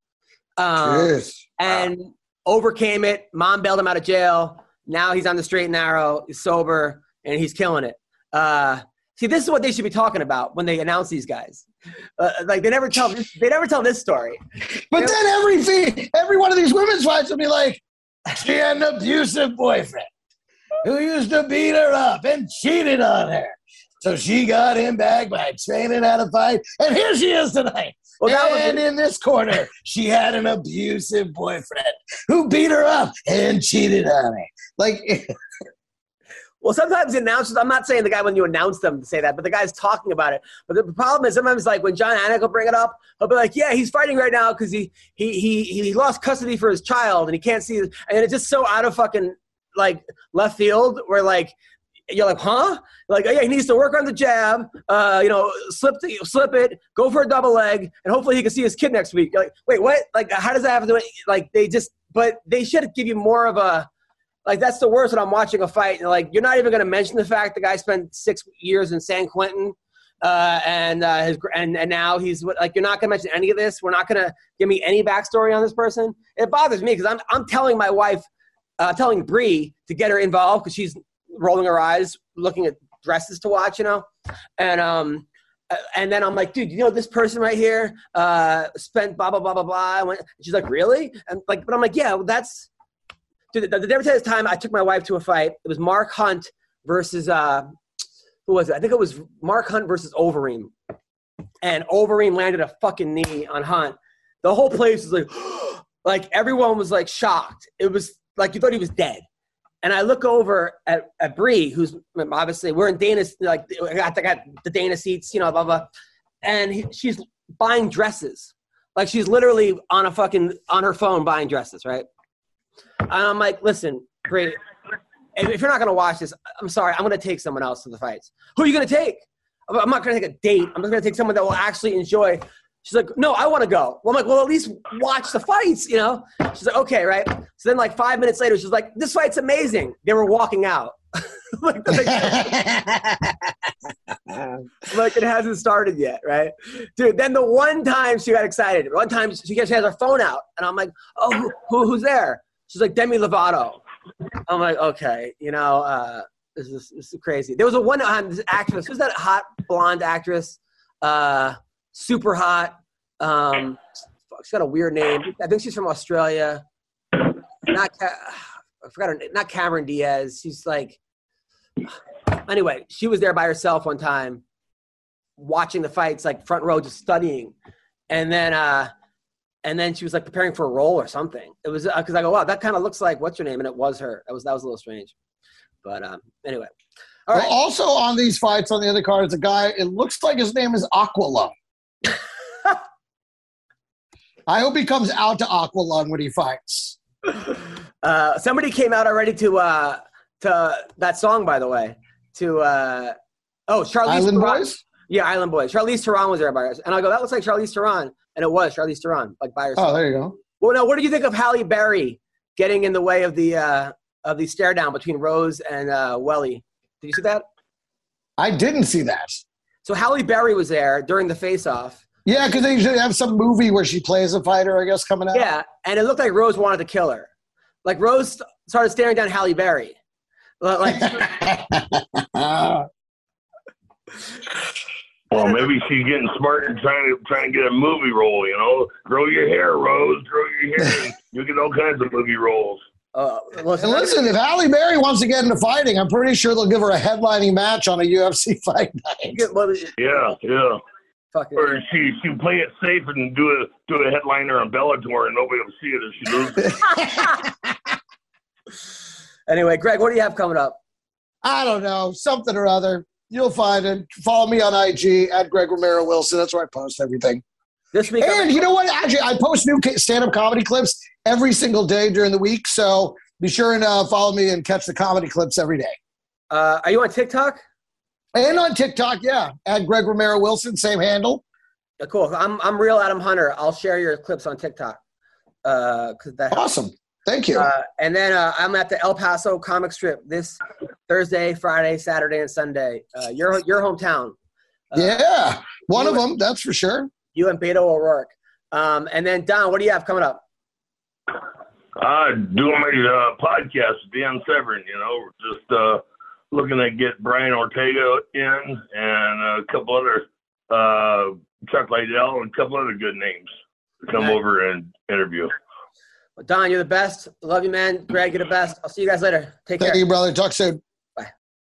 S3: Um, and overcame it. Mom bailed him out of jail. Now he's on the straight and narrow, he's sober, and he's killing it. Uh, See, this is what they should be talking about when they announce these guys. Uh, like they never tell this, they never tell this story.
S9: But then every every one of these women's fights will be like, she had an abusive boyfriend who used to beat her up and cheated on her. So she got him back by training how to fight, and here she is tonight.
S3: Well, that was-
S9: and in this corner, she had an abusive boyfriend who beat her up and cheated on her. Like,
S3: Well, sometimes the announcers, I'm not saying the guy when you announce them to say that, but the guy's talking about it. But the problem is sometimes like when Jon Anik will bring it up, he'll be like, yeah, he's fighting right now because he, he, he, he lost custody for his child and he can't see, and it's just so out of fucking like left field where like, you're like, huh? Like, oh, yeah, he needs to work on the jab, uh, you know, slip the, slip it, go for a double leg, and hopefully he can see his kid next week. You're like, wait, what? Like, how does that happen? to? Like, they just, but they should give you more of a, like that's the worst when I'm watching a fight. And like, you're not even going to mention the fact the guy spent six years in San Quentin, uh, and uh, his and and now he's like, you're not going to mention any of this. We're not going to give me any backstory on this person. It bothers me because I'm I'm telling my wife, uh, telling Bree to get her involved because she's rolling her eyes, looking at dresses to watch, you know, and um. uh, And then I'm like, dude, you know this person right here uh, spent blah blah blah blah blah. She's like, really? And like, but I'm like, yeah, well, that's Dude, the, the difference is time I took my wife to a fight. It was Mark Hunt versus uh, who was it? I think it was Mark Hunt versus Overeem, and Overeem landed a fucking knee on Hunt. The whole place was like, like everyone was like shocked. It was like you thought he was dead. And I look over at, at Bree, who's obviously we're in Dana's like I got, I got the Dana seats, you know, blah blah, and he, she's buying dresses. Like she's literally on a fucking on her phone buying dresses, right? And I'm like, listen, great. If you're not gonna watch this, I'm sorry. I'm gonna take someone else to the fights. Who are you gonna take? I'm not gonna take a date. I'm just gonna take someone that will actually enjoy. She's like, no, I want to go. Well, I'm like, well, at least watch the fights, you know. She's like, okay, right. So then, like five minutes later, she's like, this fight's amazing. They were walking out. like, like it hasn't started yet, right, dude? Then the one time she got excited, one time she gets she has her phone out, and I'm like, oh, who, who, who's there? She's like Demi Lovato. I'm like, okay, you know, uh, this is this is crazy. There was a one time this actress. Who's that hot blonde actress? Uh, super hot. Um, she's got a weird name. I think she's from Australia. Not I forgot her. Not Cameron Diaz. She's like. Anyway, she was there by herself one time, watching the fights, like front row, just studying, and then uh, and then she was like preparing for a role or something. It was because I go, wow, that kind of looks like what's your name, and it was her. That was that was a little strange, but um, anyway. All
S4: Well, also on these fights on the other card is a guy. It looks like his name is Aqualung. I hope he comes out to Aqualung when he fights.
S3: Uh, somebody came out already to uh, to that song, by the way. To uh, oh, Charlize
S4: Island
S3: Theron.
S4: Boys?
S3: Yeah, Island Boys. Charlize Theron was there by us, and I go, that looks like Charlize Theron, and it was Charlize Theron, like by herself.
S4: Oh, there you go.
S3: Well, now, what do you think of Halle Berry getting in the way of the uh, of the stare down between Rose and uh, Weili? Did you see that?
S4: I didn't see that.
S3: So Halle Berry was there during the face off.
S4: Yeah, because they usually have some movie where she plays a fighter, I guess, coming out.
S3: Yeah, and it looked like Rose wanted to kill her. Like Rose started staring down Halle Berry. Like,
S5: Well, maybe she's getting smart and trying to trying to get a movie role. You know, grow your hair, Rose. Grow your hair. you get all kinds of movie roles.
S3: uh,
S4: And listen, if Halle Berry wants to get into fighting, I'm pretty sure they'll give her a headlining match on a UFC fight night.
S5: Yeah, yeah.
S3: Fucking
S5: Or she she play it safe and do a do a headliner on Bellator and nobody will see it if she loses.
S3: anyway, Greg, what do you have coming up?
S4: I don't know, something or other. You'll find it. Follow me on IG at Greg Romero Wilson. That's where I post everything.
S3: This week,
S4: and you know what? Actually, I post new stand-up comedy clips every single day during the week. So be sure and uh, follow me and catch the comedy clips every day.
S3: Uh, are you on TikTok?
S4: And on TikTok, yeah, at Greg Romero Wilson, same handle.
S3: Uh, cool. I'm I'm real Adam Hunter. I'll share your clips on TikTok. Uh, cause that.
S4: Awesome. Thank you.
S3: Uh, and then uh, I'm at the El Paso comic strip this Thursday, Friday, Saturday, and Sunday. Uh, your your hometown. Uh,
S4: yeah, one
S3: you
S4: of
S3: and-
S4: them, that's for sure.
S3: You and Beto O'Rourke. Um, and then Don, what do you have coming up?
S5: I do my uh, podcast with Dan Severn, you know, just uh, looking to get Brian Ortega in and a couple other uh, Chuck Liddell and a couple other good names to come
S3: Nice.
S5: over and interview.
S3: Don, you're the best. Love you, man. Greg, you're the best. I'll see you guys later. Take care.
S4: Thank you, brother. Talk soon.